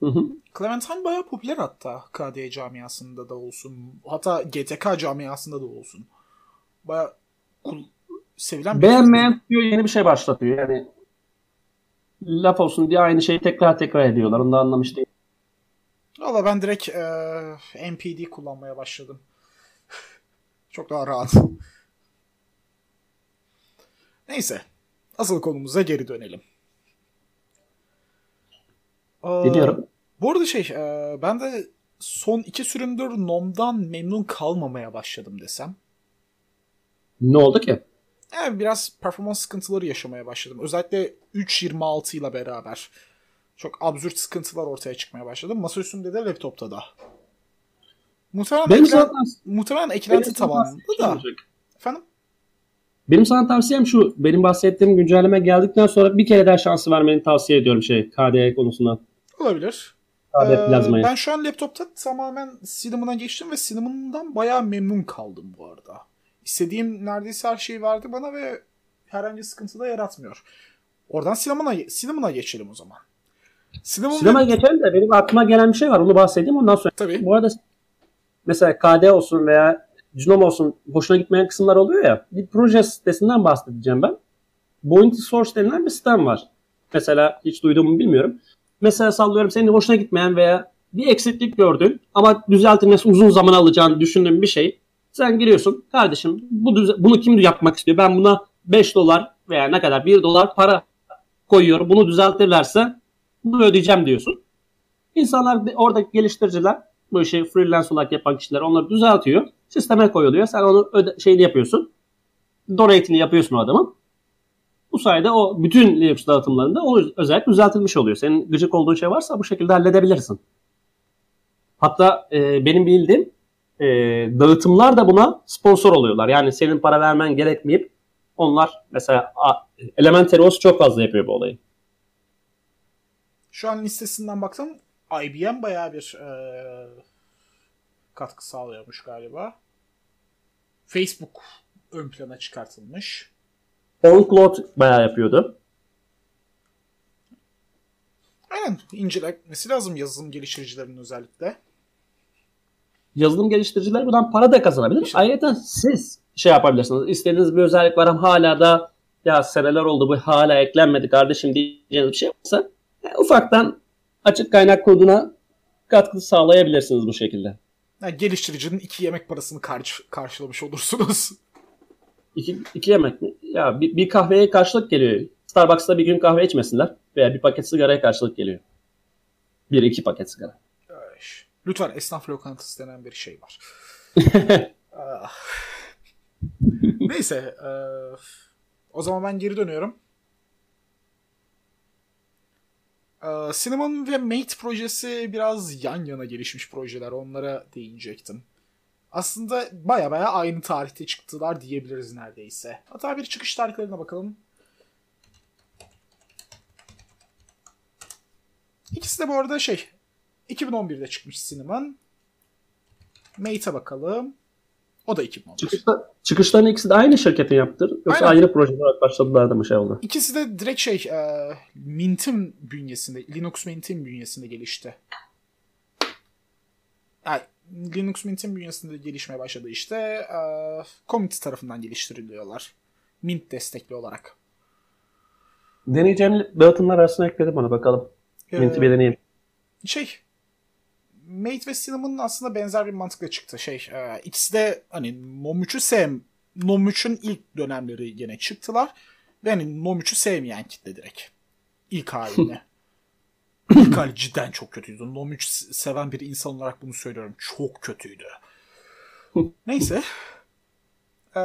Hı hı. Clementine bayağı popüler hatta KDE camiasında da olsun. Hatta GTK camiasında da olsun. Bayağı kul- sevilen bir Beğenmeyen diyor yeni bir şey başlatıyor. Yani laf olsun diye aynı şeyi tekrar tekrar ediyorlar. Onu da anlamış değil. Valla ben direkt e, MPD kullanmaya başladım. Çok daha rahat. Neyse. Asıl konumuza geri dönelim. Biliyorum. Bu arada şey e, ben de son iki sürümdür NOM'dan memnun kalmamaya başladım desem. Ne oldu ki? Yani biraz performans sıkıntıları yaşamaya başladım. Özellikle 3.26 ile beraber. Çok absürt sıkıntılar ortaya çıkmaya başladı. Masa üstünde de laptopta da. Muhtemelen, Benim ekran, zaten- muhtemelen eklenti tabanlı da. olacak. Efendim? Benim sana tavsiyem şu. Benim bahsettiğim güncelleme geldikten sonra bir kere daha şansı vermeni tavsiye ediyorum şey KDE konusunda. Olabilir. KDE Ee, ben şu an laptopta tamamen Cinnamon'a geçtim ve Cinnamon'dan bayağı memnun kaldım bu arada. İstediğim neredeyse her şeyi verdi bana ve herhangi sıkıntı da yaratmıyor. Oradan Cinnamon'a Cinnamon'a geçelim o zaman. Cinnamon Sinemaya geçelim de benim aklıma gelen bir şey var. Onu bahsedeyim ondan sonra. Tabii. Bu arada mesela KDE olsun veya Genome olsun hoşuna gitmeyen kısımlar oluyor ya. Bir proje sitesinden bahsedeceğim ben. Bounty Source denilen bir sistem var. Mesela hiç duyduğumu bilmiyorum. Mesela sallıyorum senin hoşuna gitmeyen veya bir eksiklik gördün ama düzeltilmesi uzun zaman alacağını düşündüğün bir şey. Sen giriyorsun. Kardeşim bu düze- bunu kim yapmak istiyor? Ben buna 5 dolar veya ne kadar 1 dolar para koyuyorum. Bunu düzeltirlerse bunu ödeyeceğim diyorsun. İnsanlar oradaki geliştiriciler bu işi freelance olarak yapan kişiler onları düzeltiyor. Sisteme koyuluyor. Sen onu öde, şeyini yapıyorsun. Donate'ini yapıyorsun o adamın. Bu sayede o bütün Linux dağıtımlarında o özellik düzeltilmiş oluyor. Senin gıcık olduğun şey varsa bu şekilde halledebilirsin. Hatta e, benim bildiğim e, dağıtımlar da buna sponsor oluyorlar. Yani senin para vermen gerekmeyip onlar mesela Elementary OS çok fazla yapıyor bu olayı. Şu an listesinden baksam IBM bayağı bir e, katkı sağlıyormuş galiba. Facebook ön plana çıkartılmış. OnCloud bayağı yapıyordu. Aynen incelenmesi lazım yazılım geliştiricilerinin özellikle. yazılım geliştiriciler buradan para da kazanabilir. İşte. Ayrıca siz şey yapabilirsiniz. İstediğiniz bir özellik var ama hala da ya seneler oldu bu hala eklenmedi kardeşim diyeceğiniz bir şey varsa e, ufaktan açık kaynak koduna katkı sağlayabilirsiniz bu şekilde. Yani geliştiricinin iki yemek parasını karş- karşılamış olursunuz. İki, iki yemek mi? Ya bir, bir kahveye karşılık geliyor. Starbucks'ta bir gün kahve içmesinler veya bir paket sigaraya karşılık geliyor. Bir iki paket sigara. Lütfen esnaf lokantası denen bir şey var. Ah. Neyse. e, o zaman ben geri dönüyorum. E, Cinnamon ve Mate projesi biraz yan yana gelişmiş projeler. Onlara değinecektim. Aslında baya baya aynı tarihte çıktılar diyebiliriz neredeyse. Hatta bir çıkış tarihlerine bakalım. İkisi de bu arada şey 2011'de çıkmış Cinnamon. Mate'e bakalım. O da 2011. Çıkışta, çıkışlarını ikisi de aynı şirketin yaptır. Yoksa Aynen. ayrı proje olarak başladılar da mı şey oldu? İkisi de direkt şey e, Mint'in bünyesinde, Linux Mint'in bünyesinde gelişti. Yani Linux Mint'in bünyesinde gelişmeye başladı işte. E, community tarafından geliştiriliyorlar. Mint destekli olarak. Deneyeceğim dağıtımlar arasına ekledim ona bakalım. E, Mint'i bir deneyeyim. şey Mate ve Cinnamon aslında benzer bir mantıkla çıktı. Şey, e, ikisi de hani Nom 3'ü sev Nom 3'ün ilk dönemleri yine çıktılar. Ve hani Nom 3'ü sevmeyen kitle direkt. İlk haline. ilk hali cidden çok kötüydü. Nom 3 seven bir insan olarak bunu söylüyorum. Çok kötüydü. Neyse. Ee,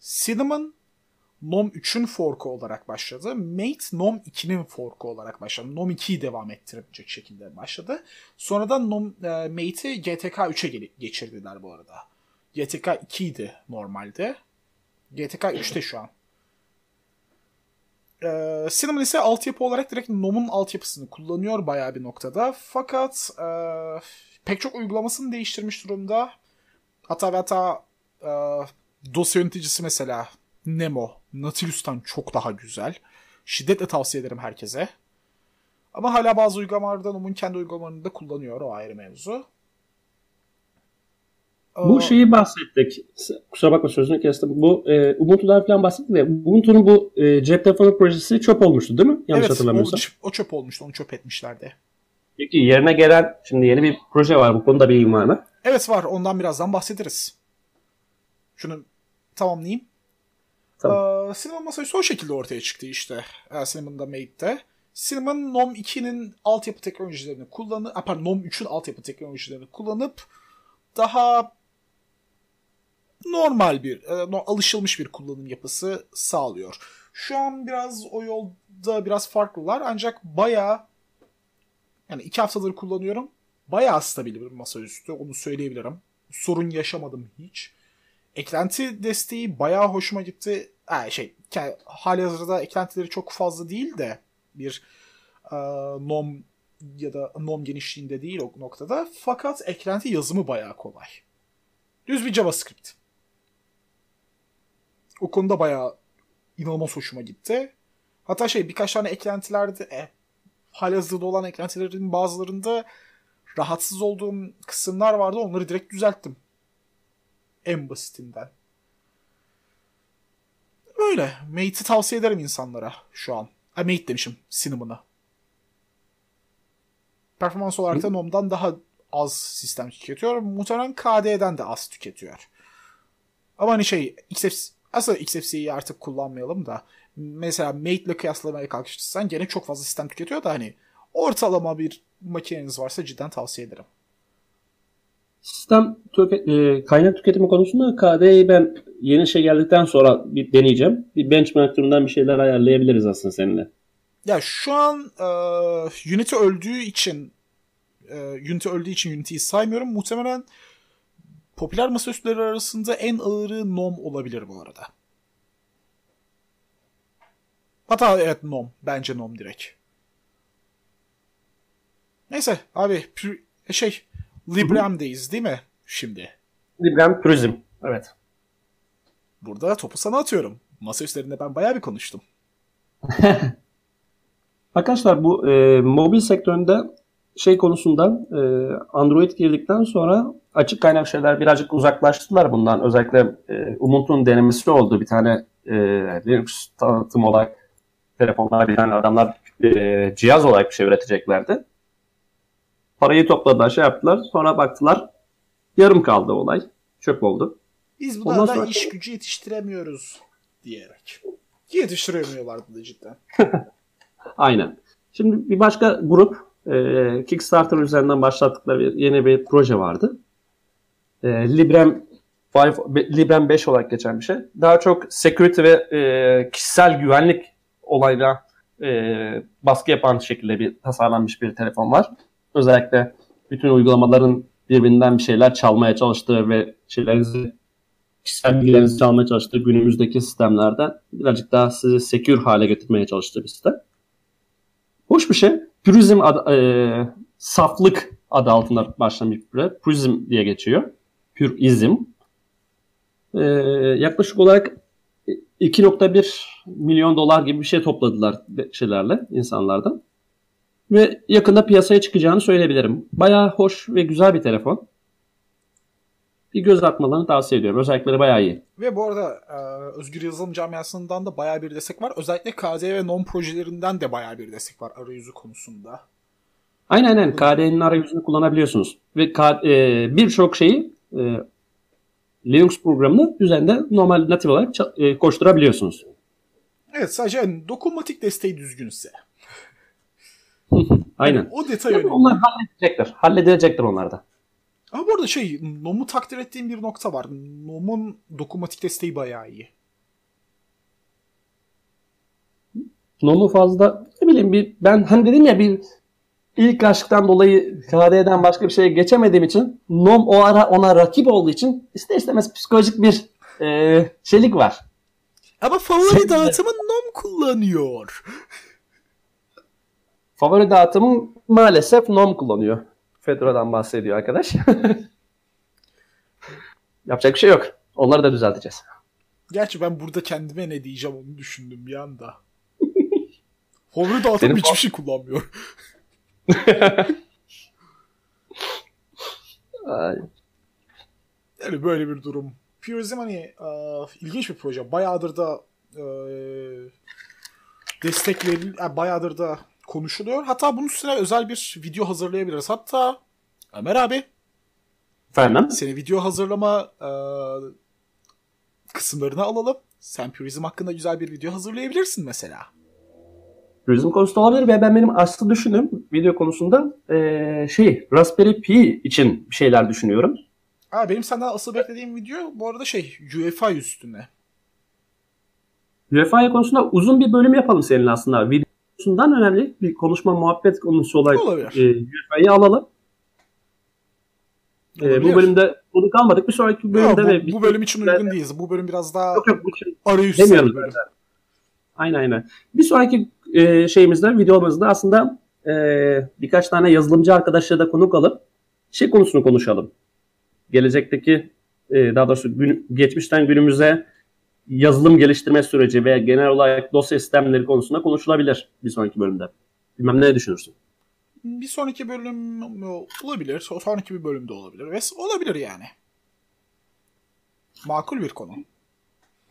Cinnamon Nom 3'ün forku olarak başladı. Mate Nom 2'nin forku olarak başladı. Nom 2'yi devam ettirebilecek şekilde başladı. Sonradan Nom, e, Mate'i GTK 3'e gel- geçirdiler bu arada. GTK 2 idi normalde. GTK 3'te şu an. Ee, Cinnamon ise altyapı olarak direkt Nom'un altyapısını kullanıyor bayağı bir noktada. Fakat e, pek çok uygulamasını değiştirmiş durumda. Hatta ve hatta e, dosya yöneticisi mesela Nemo, Nautilus'tan çok daha güzel. Şiddetle tavsiye ederim herkese. Ama hala bazı uygulamalarda Nom'un kendi uygulamalarını da kullanıyor. O ayrı mevzu. Bu şeyi bahsettik. Kusura bakma sözünü kestim. Bu e, Ubuntu'dan falan bahsettik de Ubuntu'nun bu e, cep telefonu projesi çöp olmuştu değil mi? Yanlış evet, o, hatırlamıyorsam. ç- o çöp olmuştu. Onu çöp etmişlerdi. Peki yerine gelen şimdi yeni bir proje var. Bu konuda var mı? Evet var. Ondan birazdan bahsederiz. Şunu tamamlayayım. Tamam. Ee, sinema masaüstü o şekilde ortaya çıktı işte. Ee, Cinnamon da Mate'de. Cinnamon NOM 2'nin altyapı teknolojilerini kullanıp, pardon NOM 3'ün altyapı teknolojilerini kullanıp daha normal bir, e, alışılmış bir kullanım yapısı sağlıyor. Şu an biraz o yolda biraz farklılar ancak bayağı yani iki haftadır kullanıyorum. Bayağı stabil bir masaüstü onu söyleyebilirim. Sorun yaşamadım hiç. Eklenti desteği bayağı hoşuma gitti. Ha, şey hali hazırda eklentileri çok fazla değil de bir e, nom ya da nom genişliğinde değil o noktada. Fakat eklenti yazımı bayağı kolay. Düz bir JavaScript. O konuda bayağı inanılmaz hoşuma gitti. Hatta şey birkaç tane eklentilerde e, halihazırda olan eklentilerin bazılarında rahatsız olduğum kısımlar vardı. Onları direkt düzelttim. En basitinden. Öyle. Mate'i tavsiye ederim insanlara şu an. Ha, Mate demişim. Cinnamon'a. Performans olarak da NOM'dan daha az sistem tüketiyor. Muhtemelen KD'den de az tüketiyor. Ama hani şey XFC, aslında XFC'yi artık kullanmayalım da mesela Mate ile kıyaslamaya kalkışırsan gene çok fazla sistem tüketiyor da hani ortalama bir makineniz varsa cidden tavsiye ederim. Sistem tüke, e, kaynak tüketimi konusunda KD'yi ben yeni şey geldikten sonra bir deneyeceğim. Bir benchmark bir şeyler ayarlayabiliriz aslında seninle. Ya şu an e, Unity öldüğü için e, Unity öldüğü için Unity'yi saymıyorum. Muhtemelen popüler masaüstleri arasında en ağırı NOM olabilir bu arada. Hatta evet NOM. Bence NOM direkt. Neyse abi şey Librem'deyiz değil mi şimdi? Librem Turizm. Evet. Burada topu sana atıyorum. Masa üstlerinde ben bayağı bir konuştum. Arkadaşlar bu e, mobil sektöründe şey konusunda e, Android girdikten sonra açık kaynak şeyler birazcık uzaklaştılar bundan. Özellikle e, Ubuntu'nun denemesi oldu bir tane e, Linux tanıtım olarak telefonlara bir tane adamlar e, cihaz olarak bir şey üreteceklerdi. Parayı topladılar, şey yaptılar. Sonra baktılar yarım kaldı olay. Çöp oldu. Biz bunlardan sonra... iş gücü yetiştiremiyoruz diyerek. Yetiştiremiyorlardı da cidden. Aynen. Şimdi bir başka grup e, Kickstarter üzerinden başlattıkları bir, yeni bir proje vardı. E, Librem 5, Librem 5 olarak geçen bir şey. Daha çok security ve e, kişisel güvenlik olayla e, baskı yapan şekilde bir tasarlanmış bir telefon var özellikle bütün uygulamaların birbirinden bir şeyler çalmaya çalıştığı ve şeylerinizi kişisel bilgilerinizi çalmaya çalıştığı günümüzdeki sistemlerden birazcık daha sizi secure hale getirmeye çalıştığı bir sistem. Hoş bir şey. Purism ad, e, saflık adı altında başlamış bir proje. Purism diye geçiyor. Purism. E, yaklaşık olarak 2.1 milyon dolar gibi bir şey topladılar şeylerle insanlardan. Ve yakında piyasaya çıkacağını söyleyebilirim. Bayağı hoş ve güzel bir telefon. Bir göz atmalarını tavsiye ediyorum. Özellikleri bayağı iyi. Ve bu arada e, Özgür Yazılım Camiası'ndan da bayağı bir destek var. Özellikle KD ve NOM projelerinden de bayağı bir destek var arayüzü konusunda. Aynen aynen. KD'nin arayüzünü kullanabiliyorsunuz. Ve e, birçok şeyi e, Linux programını üzerinde normal natif olarak e, koşturabiliyorsunuz. Evet sadece dokunmatik desteği düzgünse. Aynen. Yani o detay önemli. Onlar halledecekler. Halledilecektir onlar da. Ama bu arada şey NOM'u takdir ettiğim bir nokta var. NOM'un dokunmatik desteği bayağı iyi. NOM'u fazla ne bileyim bir ben hani dedim ya bir ilk aşktan dolayı KD'den başka bir şeye geçemediğim için NOM o ara ona rakip olduğu için ister istemez psikolojik bir e, şeylik var. Ama favori dağıtımı NOM kullanıyor. Favori dağıtımı maalesef NOM kullanıyor. Fedora'dan bahsediyor arkadaş. Yapacak bir şey yok. Onları da düzelteceğiz. Gerçi ben burada kendime ne diyeceğim onu düşündüm bir anda. Favori dağıtım Benim hiçbir şey kullanmıyor. yani böyle bir durum. Purism hani uh, ilginç bir proje. Bayağıdır da uh, destekleri, yani bayağıdır da konuşuluyor. Hatta bunun üstüne özel bir video hazırlayabiliriz. Hatta Ömer abi. Efendim? Seni video hazırlama e, kısımlarına alalım. Sen Purism hakkında güzel bir video hazırlayabilirsin mesela. turizm konusu olabilir ve ben benim aslı düşündüm video konusunda e, şey Raspberry Pi için bir şeyler düşünüyorum. Aa, benim senden asıl beklediğim video bu arada şey UEFI üstüne. UEFI konusunda uzun bir bölüm yapalım seninle aslında. Video konusundan önemli bir konuşma muhabbet konusu olarak e, UEFI'yi alalım. E, bu bölümde bunu kalmadık. Bir sonraki bölümde yok, bu, bu bölüm için uygun değiliz. Bu bölüm biraz daha yok, yok, bu için arayüz demiyoruz bölüm. Aynen aynen. Bir sonraki e, şeyimizde, videomuzda aslında e, birkaç tane yazılımcı arkadaşları da konuk alıp şey konusunu konuşalım. Gelecekteki e, daha doğrusu gün, geçmişten günümüze yazılım geliştirme süreci veya genel olarak dosya sistemleri konusunda konuşulabilir bir sonraki bölümde. Bilmem ne düşünürsün? Bir sonraki bölüm olabilir. Sonraki bir bölümde olabilir. Ve olabilir yani. Makul bir konu.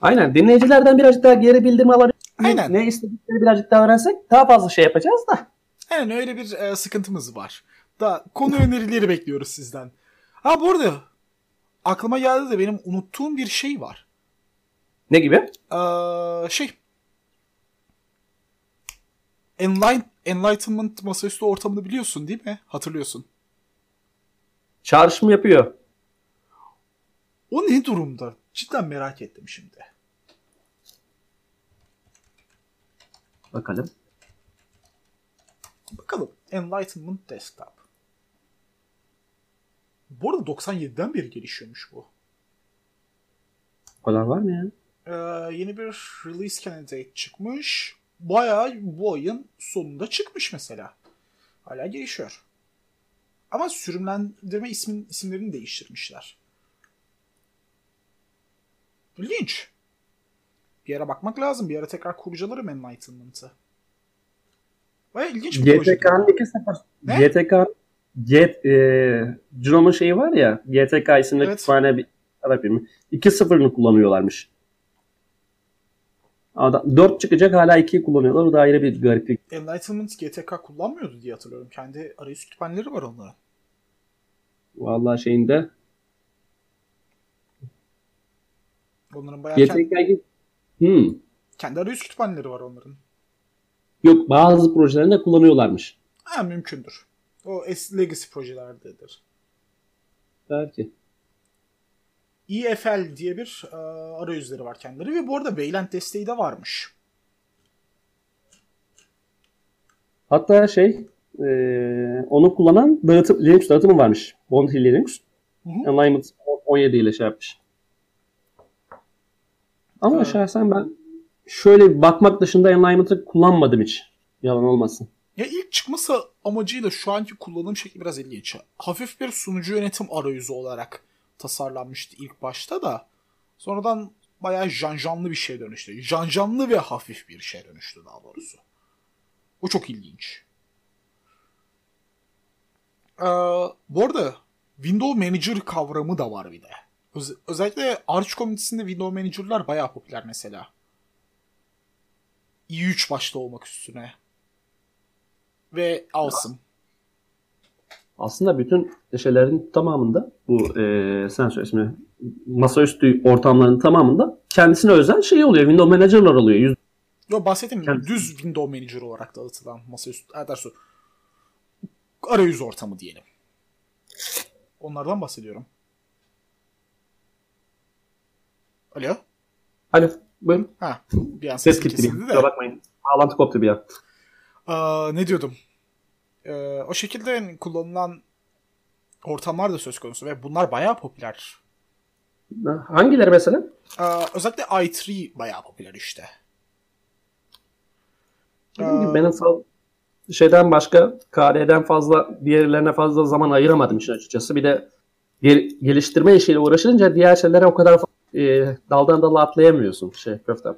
Aynen. Dinleyicilerden birazcık daha geri bildirim alabilir. Aynen. Ne istedikleri birazcık daha öğrensek daha fazla şey yapacağız da. Aynen öyle bir e, sıkıntımız var. Da konu önerileri bekliyoruz sizden. Ha bu arada aklıma geldi de benim unuttuğum bir şey var. Ne gibi? Ee, şey. Enlight Enlightenment masaüstü ortamını biliyorsun değil mi? Hatırlıyorsun. Çağrışım yapıyor. O ne durumda? Cidden merak ettim şimdi. Bakalım. Bakalım. Enlightenment Desktop. Bu arada 97'den beri gelişiyormuş bu. O kadar var mı ya? Ee, yeni bir release candidate çıkmış. Bayağı bu ayın sonunda çıkmış mesela. Hala gelişiyor. Ama sürümlendirme ismin, isimlerini değiştirmişler. İlginç. Bir yere bakmak lazım. Bir yere tekrar kurcalarım Enlightenment'ı. Baya ilginç bir proje. GTK'nın 2.0. Ne? GTK Get, e, Juno'nun şeyi var ya GTK isimli evet. kütüphane bir Arap filmi. 2.0'ını kullanıyorlarmış. Adam, 4 çıkacak hala 2'yi kullanıyorlar. O da ayrı bir gariplik. Enlightenment GTK kullanmıyordu diye hatırlıyorum. Kendi arayüz kütüphaneleri var onların. Vallahi şeyinde Onların bayağı GTK kendi, hmm. kendi arayüz kütüphaneleri var onların. Yok bazı projelerinde kullanıyorlarmış. Ha mümkündür. O legacy projelerdedir. Belki. EFL diye bir e, arayüzleri var kendileri ve bu arada Wayland desteği de varmış. Hatta şey e, onu kullanan dağıtım, Linux dağıtımı varmış. Von Hill Linux. Hı hı. Alignment 17 ile şey yapmış. Ama evet. şahsen ben şöyle bakmak dışında Alignment'ı kullanmadım hiç. Yalan olmasın. Ya ilk çıkması amacıyla şu anki kullanım şekli biraz ilginç. Hafif bir sunucu yönetim arayüzü olarak tasarlanmıştı ilk başta da. Sonradan bayağı janjanlı bir şey dönüştü. Janjanlı ve hafif bir şey dönüştü daha doğrusu. O çok ilginç. Ee, bu arada Window Manager kavramı da var bir de. Öz- özellikle Arch komünitesinde Window Manager'lar bayağı popüler mesela. i3 başta olmak üstüne. Ve Awesome. Aslında bütün şeylerin tamamında bu e, sen söyle ismi masaüstü ortamların tamamında kendisine özel şey oluyor. Window Manager'lar oluyor. Yüz... Yo bahsettim. Kendisi. Düz Window Manager olarak dağıtılan masaüstü. Dersi arayüz ortamı diyelim. Onlardan bahsediyorum. Alo? Alo. Buyurun. Ha, bir an ses gitti. Kusura bakmayın. Bağlantı koptu bir an. Aa, ne diyordum? Ee, o şekilde kullanılan ortamlar da söz konusu ve bunlar bayağı popüler. Hangileri mesela? Ee, özellikle i3 bayağı popüler işte. Ee, benim şeyden başka KD'den fazla diğerlerine fazla zaman ayıramadım işin açıkçası. Bir de gel- geliştirme işiyle uğraşınca diğer şeylere o kadar e, daldan dala atlayamıyorsun şey köftem.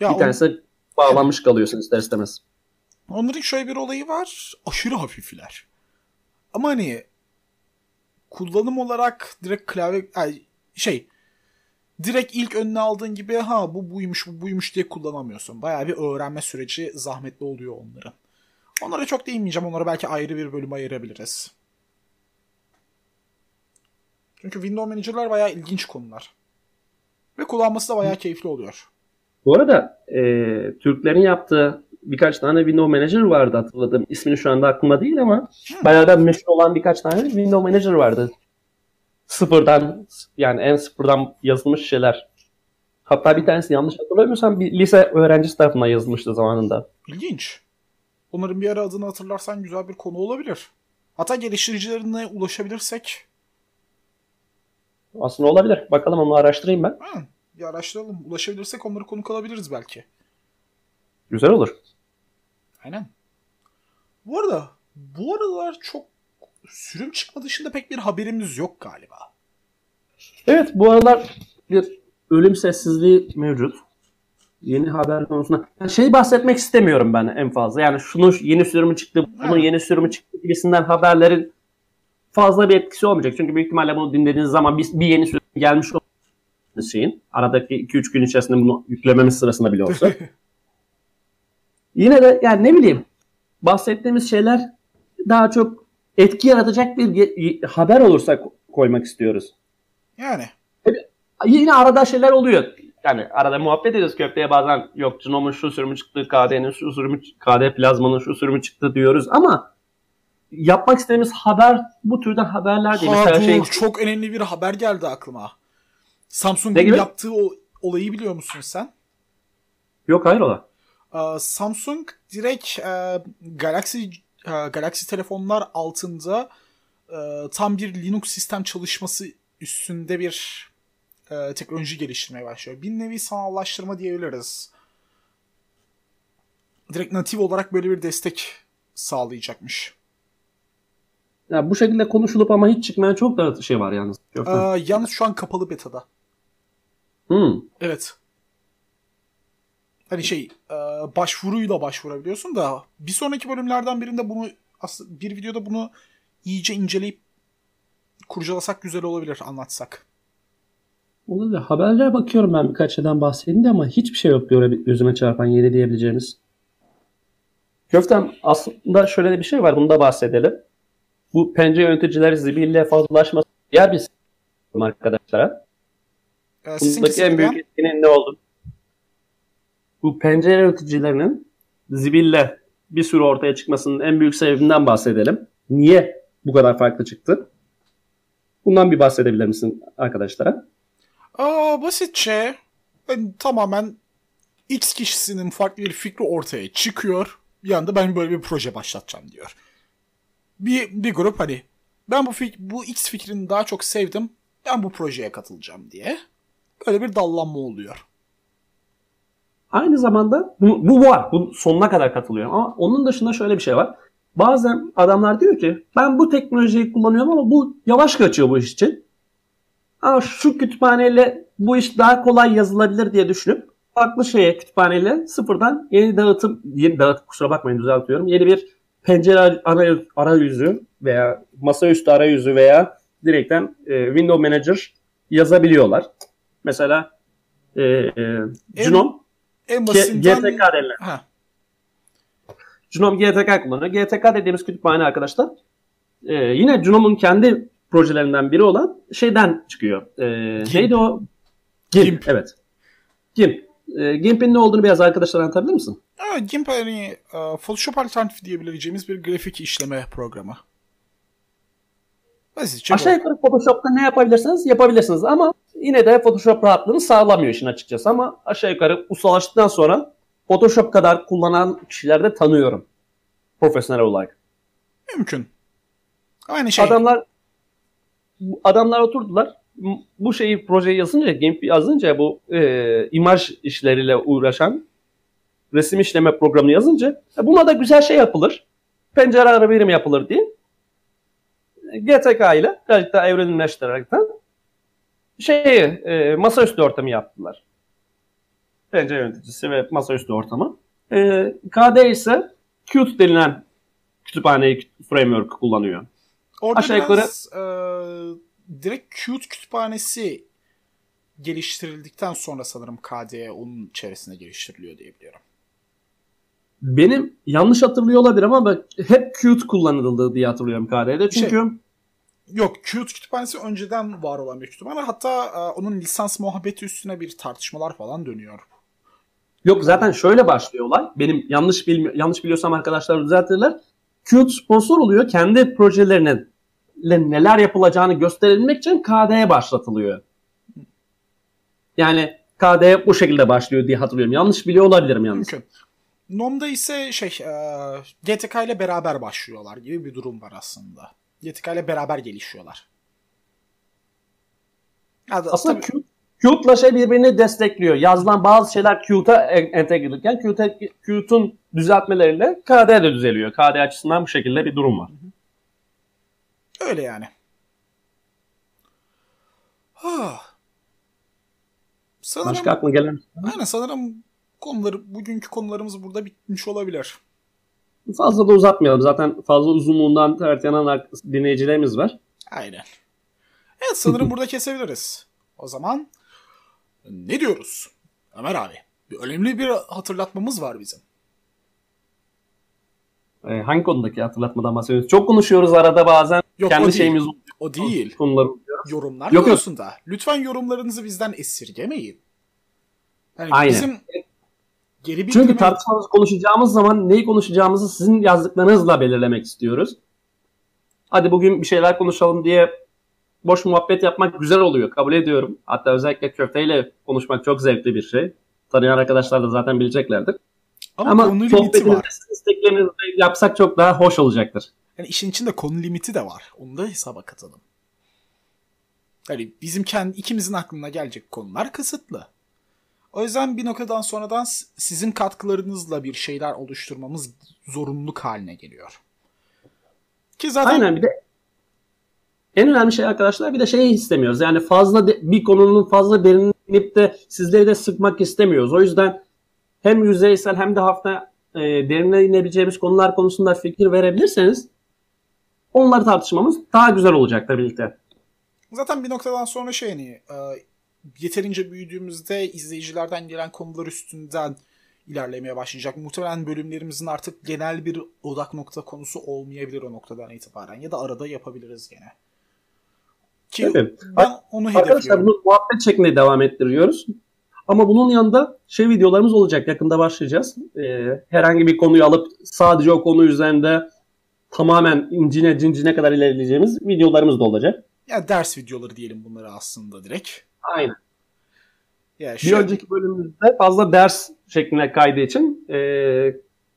Ya bir on... tanesi bağlanmış kalıyorsun ister istemez. Onların şöyle bir olayı var. Aşırı hafifler. Ama hani kullanım olarak direkt klavye yani şey direkt ilk önüne aldığın gibi ha bu buymuş bu buymuş diye kullanamıyorsun. Bayağı bir öğrenme süreci zahmetli oluyor onların. Onlara çok değinmeyeceğim. Onlara belki ayrı bir bölüm ayırabiliriz. Çünkü Windows Manager'lar bayağı ilginç konular. Ve kullanması da bayağı keyifli oluyor. Bu arada e, Türklerin yaptığı birkaç tane Window Manager vardı hatırladım. İsmini şu anda aklıma değil ama bayağı da meşhur olan birkaç tane Window Manager vardı. Sıfırdan yani en sıfırdan yazılmış şeyler. Hatta bir tanesi yanlış hatırlamıyorsam bir lise öğrencisi tarafından yazılmıştı zamanında. İlginç. Onların bir ara adını hatırlarsan güzel bir konu olabilir. Hatta geliştiricilerine ulaşabilirsek. Aslında olabilir. Bakalım onu araştırayım ben. Ha, bir araştıralım. Ulaşabilirsek onları konuk alabiliriz belki. Güzel olur. Aynen. Bu arada bu aralar çok sürüm çıkma dışında pek bir haberimiz yok galiba. Evet bu aralar bir ölüm sessizliği mevcut. Yeni haber konusunda. Yani şey bahsetmek istemiyorum ben en fazla. Yani şunu yeni sürümü çıktı, bunun yeni sürümü çıktı gibisinden haberlerin fazla bir etkisi olmayacak. Çünkü büyük ihtimalle bunu dinlediğiniz zaman bir, bir yeni sürüm gelmiş şeyin. Aradaki 2-3 gün içerisinde bunu yüklememiz sırasında bile olsa. Yine de yani ne bileyim bahsettiğimiz şeyler daha çok etki yaratacak bir haber olursa koymak istiyoruz. Yani. Yine arada şeyler oluyor. Yani arada muhabbet ediyoruz köfteye bazen yok Genome'un şu sürümü çıktı, KD'nin şu sürümü, KD plazmanın şu sürümü çıktı diyoruz ama yapmak istediğimiz haber bu türden haberler değil. Ha, Mesela şey... çok önemli bir haber geldi aklıma. Samsung'un yaptığı o olayı biliyor musun sen? Yok hayır ola. Ee, Samsung direkt e, Galaxy e, Galaxy telefonlar altında e, tam bir Linux sistem çalışması üstünde bir teknoloji geliştirmeye başlıyor. Bir nevi sanallaştırma diyebiliriz. Direkt natif olarak böyle bir destek sağlayacakmış. Ya bu şekilde konuşulup ama hiç çıkmayan çok da şey var yalnız. Ee, yalnız şu an kapalı betada. Hmm. Evet. Hani şey e, başvuruyla başvurabiliyorsun da bir sonraki bölümlerden birinde bunu bir videoda bunu iyice inceleyip kurcalasak güzel olabilir anlatsak. Olabilir. Haberlere bakıyorum ben birkaç şeyden bahsedeyim de ama hiçbir şey yok gözüme çarpan yeri diyebileceğimiz. Köftem aslında şöyle de bir şey var bunu da bahsedelim. Bu pencere yöneticiler zibille fazlalaşması diğer bir arkadaşlara. Ee, Bundaki en büyük etkinin ne oldu? Bu pencere yöneticilerinin zibille bir sürü ortaya çıkmasının en büyük sebebinden bahsedelim. Niye bu kadar farklı çıktı? Bundan bir bahsedebilir misin arkadaşlara? Aa, basitçe ben tamamen X kişisinin farklı bir fikri ortaya çıkıyor. Bir anda ben böyle bir proje başlatacağım diyor. Bir, bir grup hani ben bu, fik- bu X fikrini daha çok sevdim. Ben bu projeye katılacağım diye. Böyle bir dallanma oluyor. Aynı zamanda bu, bu var. Bu sonuna kadar katılıyorum. Ama onun dışında şöyle bir şey var. Bazen adamlar diyor ki ben bu teknolojiyi kullanıyorum ama bu yavaş kaçıyor bu iş için. Ama şu kütüphaneyle bu iş daha kolay yazılabilir diye düşünüp farklı şeye kütüphaneyle sıfırdan yeni dağıtım, yeni dağıtım kusura bakmayın düzeltiyorum. Yeni bir pencere arayüzü veya masaüstü arayüzü veya direkten e, Window Manager yazabiliyorlar. Mesela e, e, Genome en basitinden... GTK denilen. Ha. Genome GTK kullanıyor. GTK dediğimiz kütüphane arkadaşlar e, yine Genome'un kendi projelerinden biri olan şeyden çıkıyor. E, neydi o? GIMP. GIMP. Evet. GIMP. E, GIMP'in ne olduğunu biraz arkadaşlar anlatabilir misin? Evet, GIMP hani uh, Photoshop alternatif diyebileceğimiz bir grafik işleme programı. Basitçe Aşağı yukarı Photoshop'ta ne yapabilirsiniz yapabilirsiniz ama yine de Photoshop rahatlığını sağlamıyor işin açıkçası ama aşağı yukarı ustalaştıktan sonra Photoshop kadar kullanan kişiler de tanıyorum. Profesyonel olarak. Mümkün. Aynı şey. Adamlar adamlar oturdular. Bu şeyi projeyi yazınca, GIMP yazınca bu e, imaj işleriyle uğraşan resim işleme programını yazınca e, buna da güzel şey yapılır. Pencere ara birim yapılır diye GTK ile birazcık daha evrenleştirerekten şey e, masaüstü ortamı yaptılar. Pencere yöneticisi ve masaüstü ortamı. E, KD ise Qt denilen kütüphane framework kullanıyor. Orada Aşağı yukarı, e, direkt Qt kütüphanesi geliştirildikten sonra sanırım KDE onun içerisinde geliştiriliyor diye biliyorum. Benim yanlış hatırlıyor olabilir ama bak hep Qt kullanıldı diye hatırlıyorum KDE'de. Çünkü şey, Yok Qt kütüphanesi önceden var olan bir kütüphane. Hatta e, onun lisans muhabbeti üstüne bir tartışmalar falan dönüyor. Yok zaten şöyle başlıyor olay. Benim yanlış bilmi yanlış biliyorsam arkadaşlar düzeltirler. Qt sponsor oluyor. Kendi projelerinin neler yapılacağını gösterilmek için KD'ye başlatılıyor. Yani KD bu şekilde başlıyor diye hatırlıyorum. Yanlış biliyor olabilirim yalnız. Mümkün. NOM'da ise şey e, GTK ile beraber başlıyorlar gibi bir durum var aslında. GTK ile beraber gelişiyorlar. Aslında tabii... Qt'la şey birbirini destekliyor. Yazılan bazı şeyler Qt'a entegre edilirken Qt'un düzeltmeleriyle KD de düzeliyor. KD açısından bu şekilde bir durum var. Öyle yani. Ah. Sanırım, Başka aklına gelen Aynen sanırım konuları, bugünkü konularımız burada bitmiş olabilir. Fazla da uzatmayalım. Zaten fazla uzunluğundan tert yanan dinleyicilerimiz var. Aynen. Evet sanırım burada kesebiliriz. O zaman ne diyoruz? Ömer abi. Bir önemli bir hatırlatmamız var bizim. Ee, hangi konudaki hatırlatmadan bahsediyoruz? Çok konuşuyoruz arada bazen. Yok, Kendi o şeyimiz değil. O değil. Konuları Yorumlar yok, konusunda. Yok. Lütfen yorumlarınızı bizden esirgemeyin. Yani Aynen. Bizim geri Çünkü tartışmamız konuşacağımız zaman neyi konuşacağımızı sizin yazdıklarınızla belirlemek istiyoruz. Hadi bugün bir şeyler konuşalım diye boş muhabbet yapmak güzel oluyor. Kabul ediyorum. Hatta özellikle köfteyle konuşmak çok zevkli bir şey. Tanıyan arkadaşlar da zaten bileceklerdir. Ama, Ama konu limiti var. isteklerinizi yapsak çok daha hoş olacaktır. Yani işin içinde konu limiti de var. Onu da hesaba katalım. Yani bizim kendi ikimizin aklına gelecek konular kısıtlı. O yüzden bir noktadan sonradan sizin katkılarınızla bir şeyler oluşturmamız zorunluluk haline geliyor. Ki zaten Aynen bir de en önemli şey arkadaşlar bir de şeyi istemiyoruz. Yani fazla de, bir konunun fazla derinip de sizleri de sıkmak istemiyoruz. O yüzden hem yüzeysel hem de hafta e, derine inebileceğimiz konular konusunda fikir verebilirseniz onları tartışmamız daha güzel olacaktır birlikte. Zaten bir noktadan sonra şey hani e, yeterince büyüdüğümüzde izleyicilerden gelen konular üstünden ilerlemeye başlayacak. Muhtemelen bölümlerimizin artık genel bir odak nokta konusu olmayabilir o noktadan itibaren. Ya da arada yapabiliriz gene. Ki evet. ben onu hedefliyorum. Arkadaşlar bunu muhabbet şeklinde devam ettiriyoruz. Ama bunun yanında şey videolarımız olacak. Yakında başlayacağız. Ee, herhangi bir konuyu alıp sadece o konu üzerinde tamamen incine cincine kadar ilerleyeceğimiz videolarımız da olacak. Ya ders videoları diyelim bunları aslında direkt. Aynen. Ya bir önceki bölümümüzde fazla ders şeklinde kaydı için e,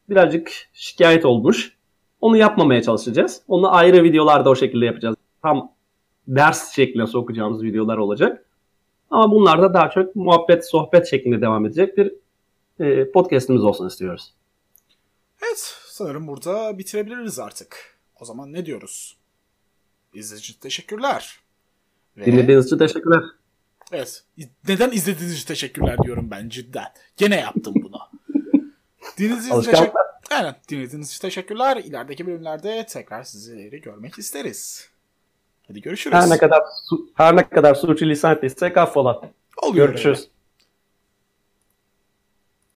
birazcık şikayet olmuş. Onu yapmamaya çalışacağız. Onu ayrı videolarda o şekilde yapacağız. Tam ders şeklinde sokacağımız videolar olacak. Ama bunlar da daha çok muhabbet, sohbet şeklinde devam edecek bir e, podcastimiz olsun istiyoruz. Evet, sanırım burada bitirebiliriz artık. O zaman ne diyoruz? İzlediğiniz için teşekkürler. Ve... Dinlediğiniz için teşekkürler. Evet. Neden izlediğiniz için teşekkürler diyorum ben cidden. Gene yaptım bunu. dinlediğiniz için teşekkür... Aynen. Dinlediğiniz için teşekkürler. İlerideki bölümlerde tekrar sizleri görmek isteriz. Hadi görüşürüz. Her ne kadar her ne kadar suçu lisan ettiysek affola. Oluyor görüşürüz. Öyle.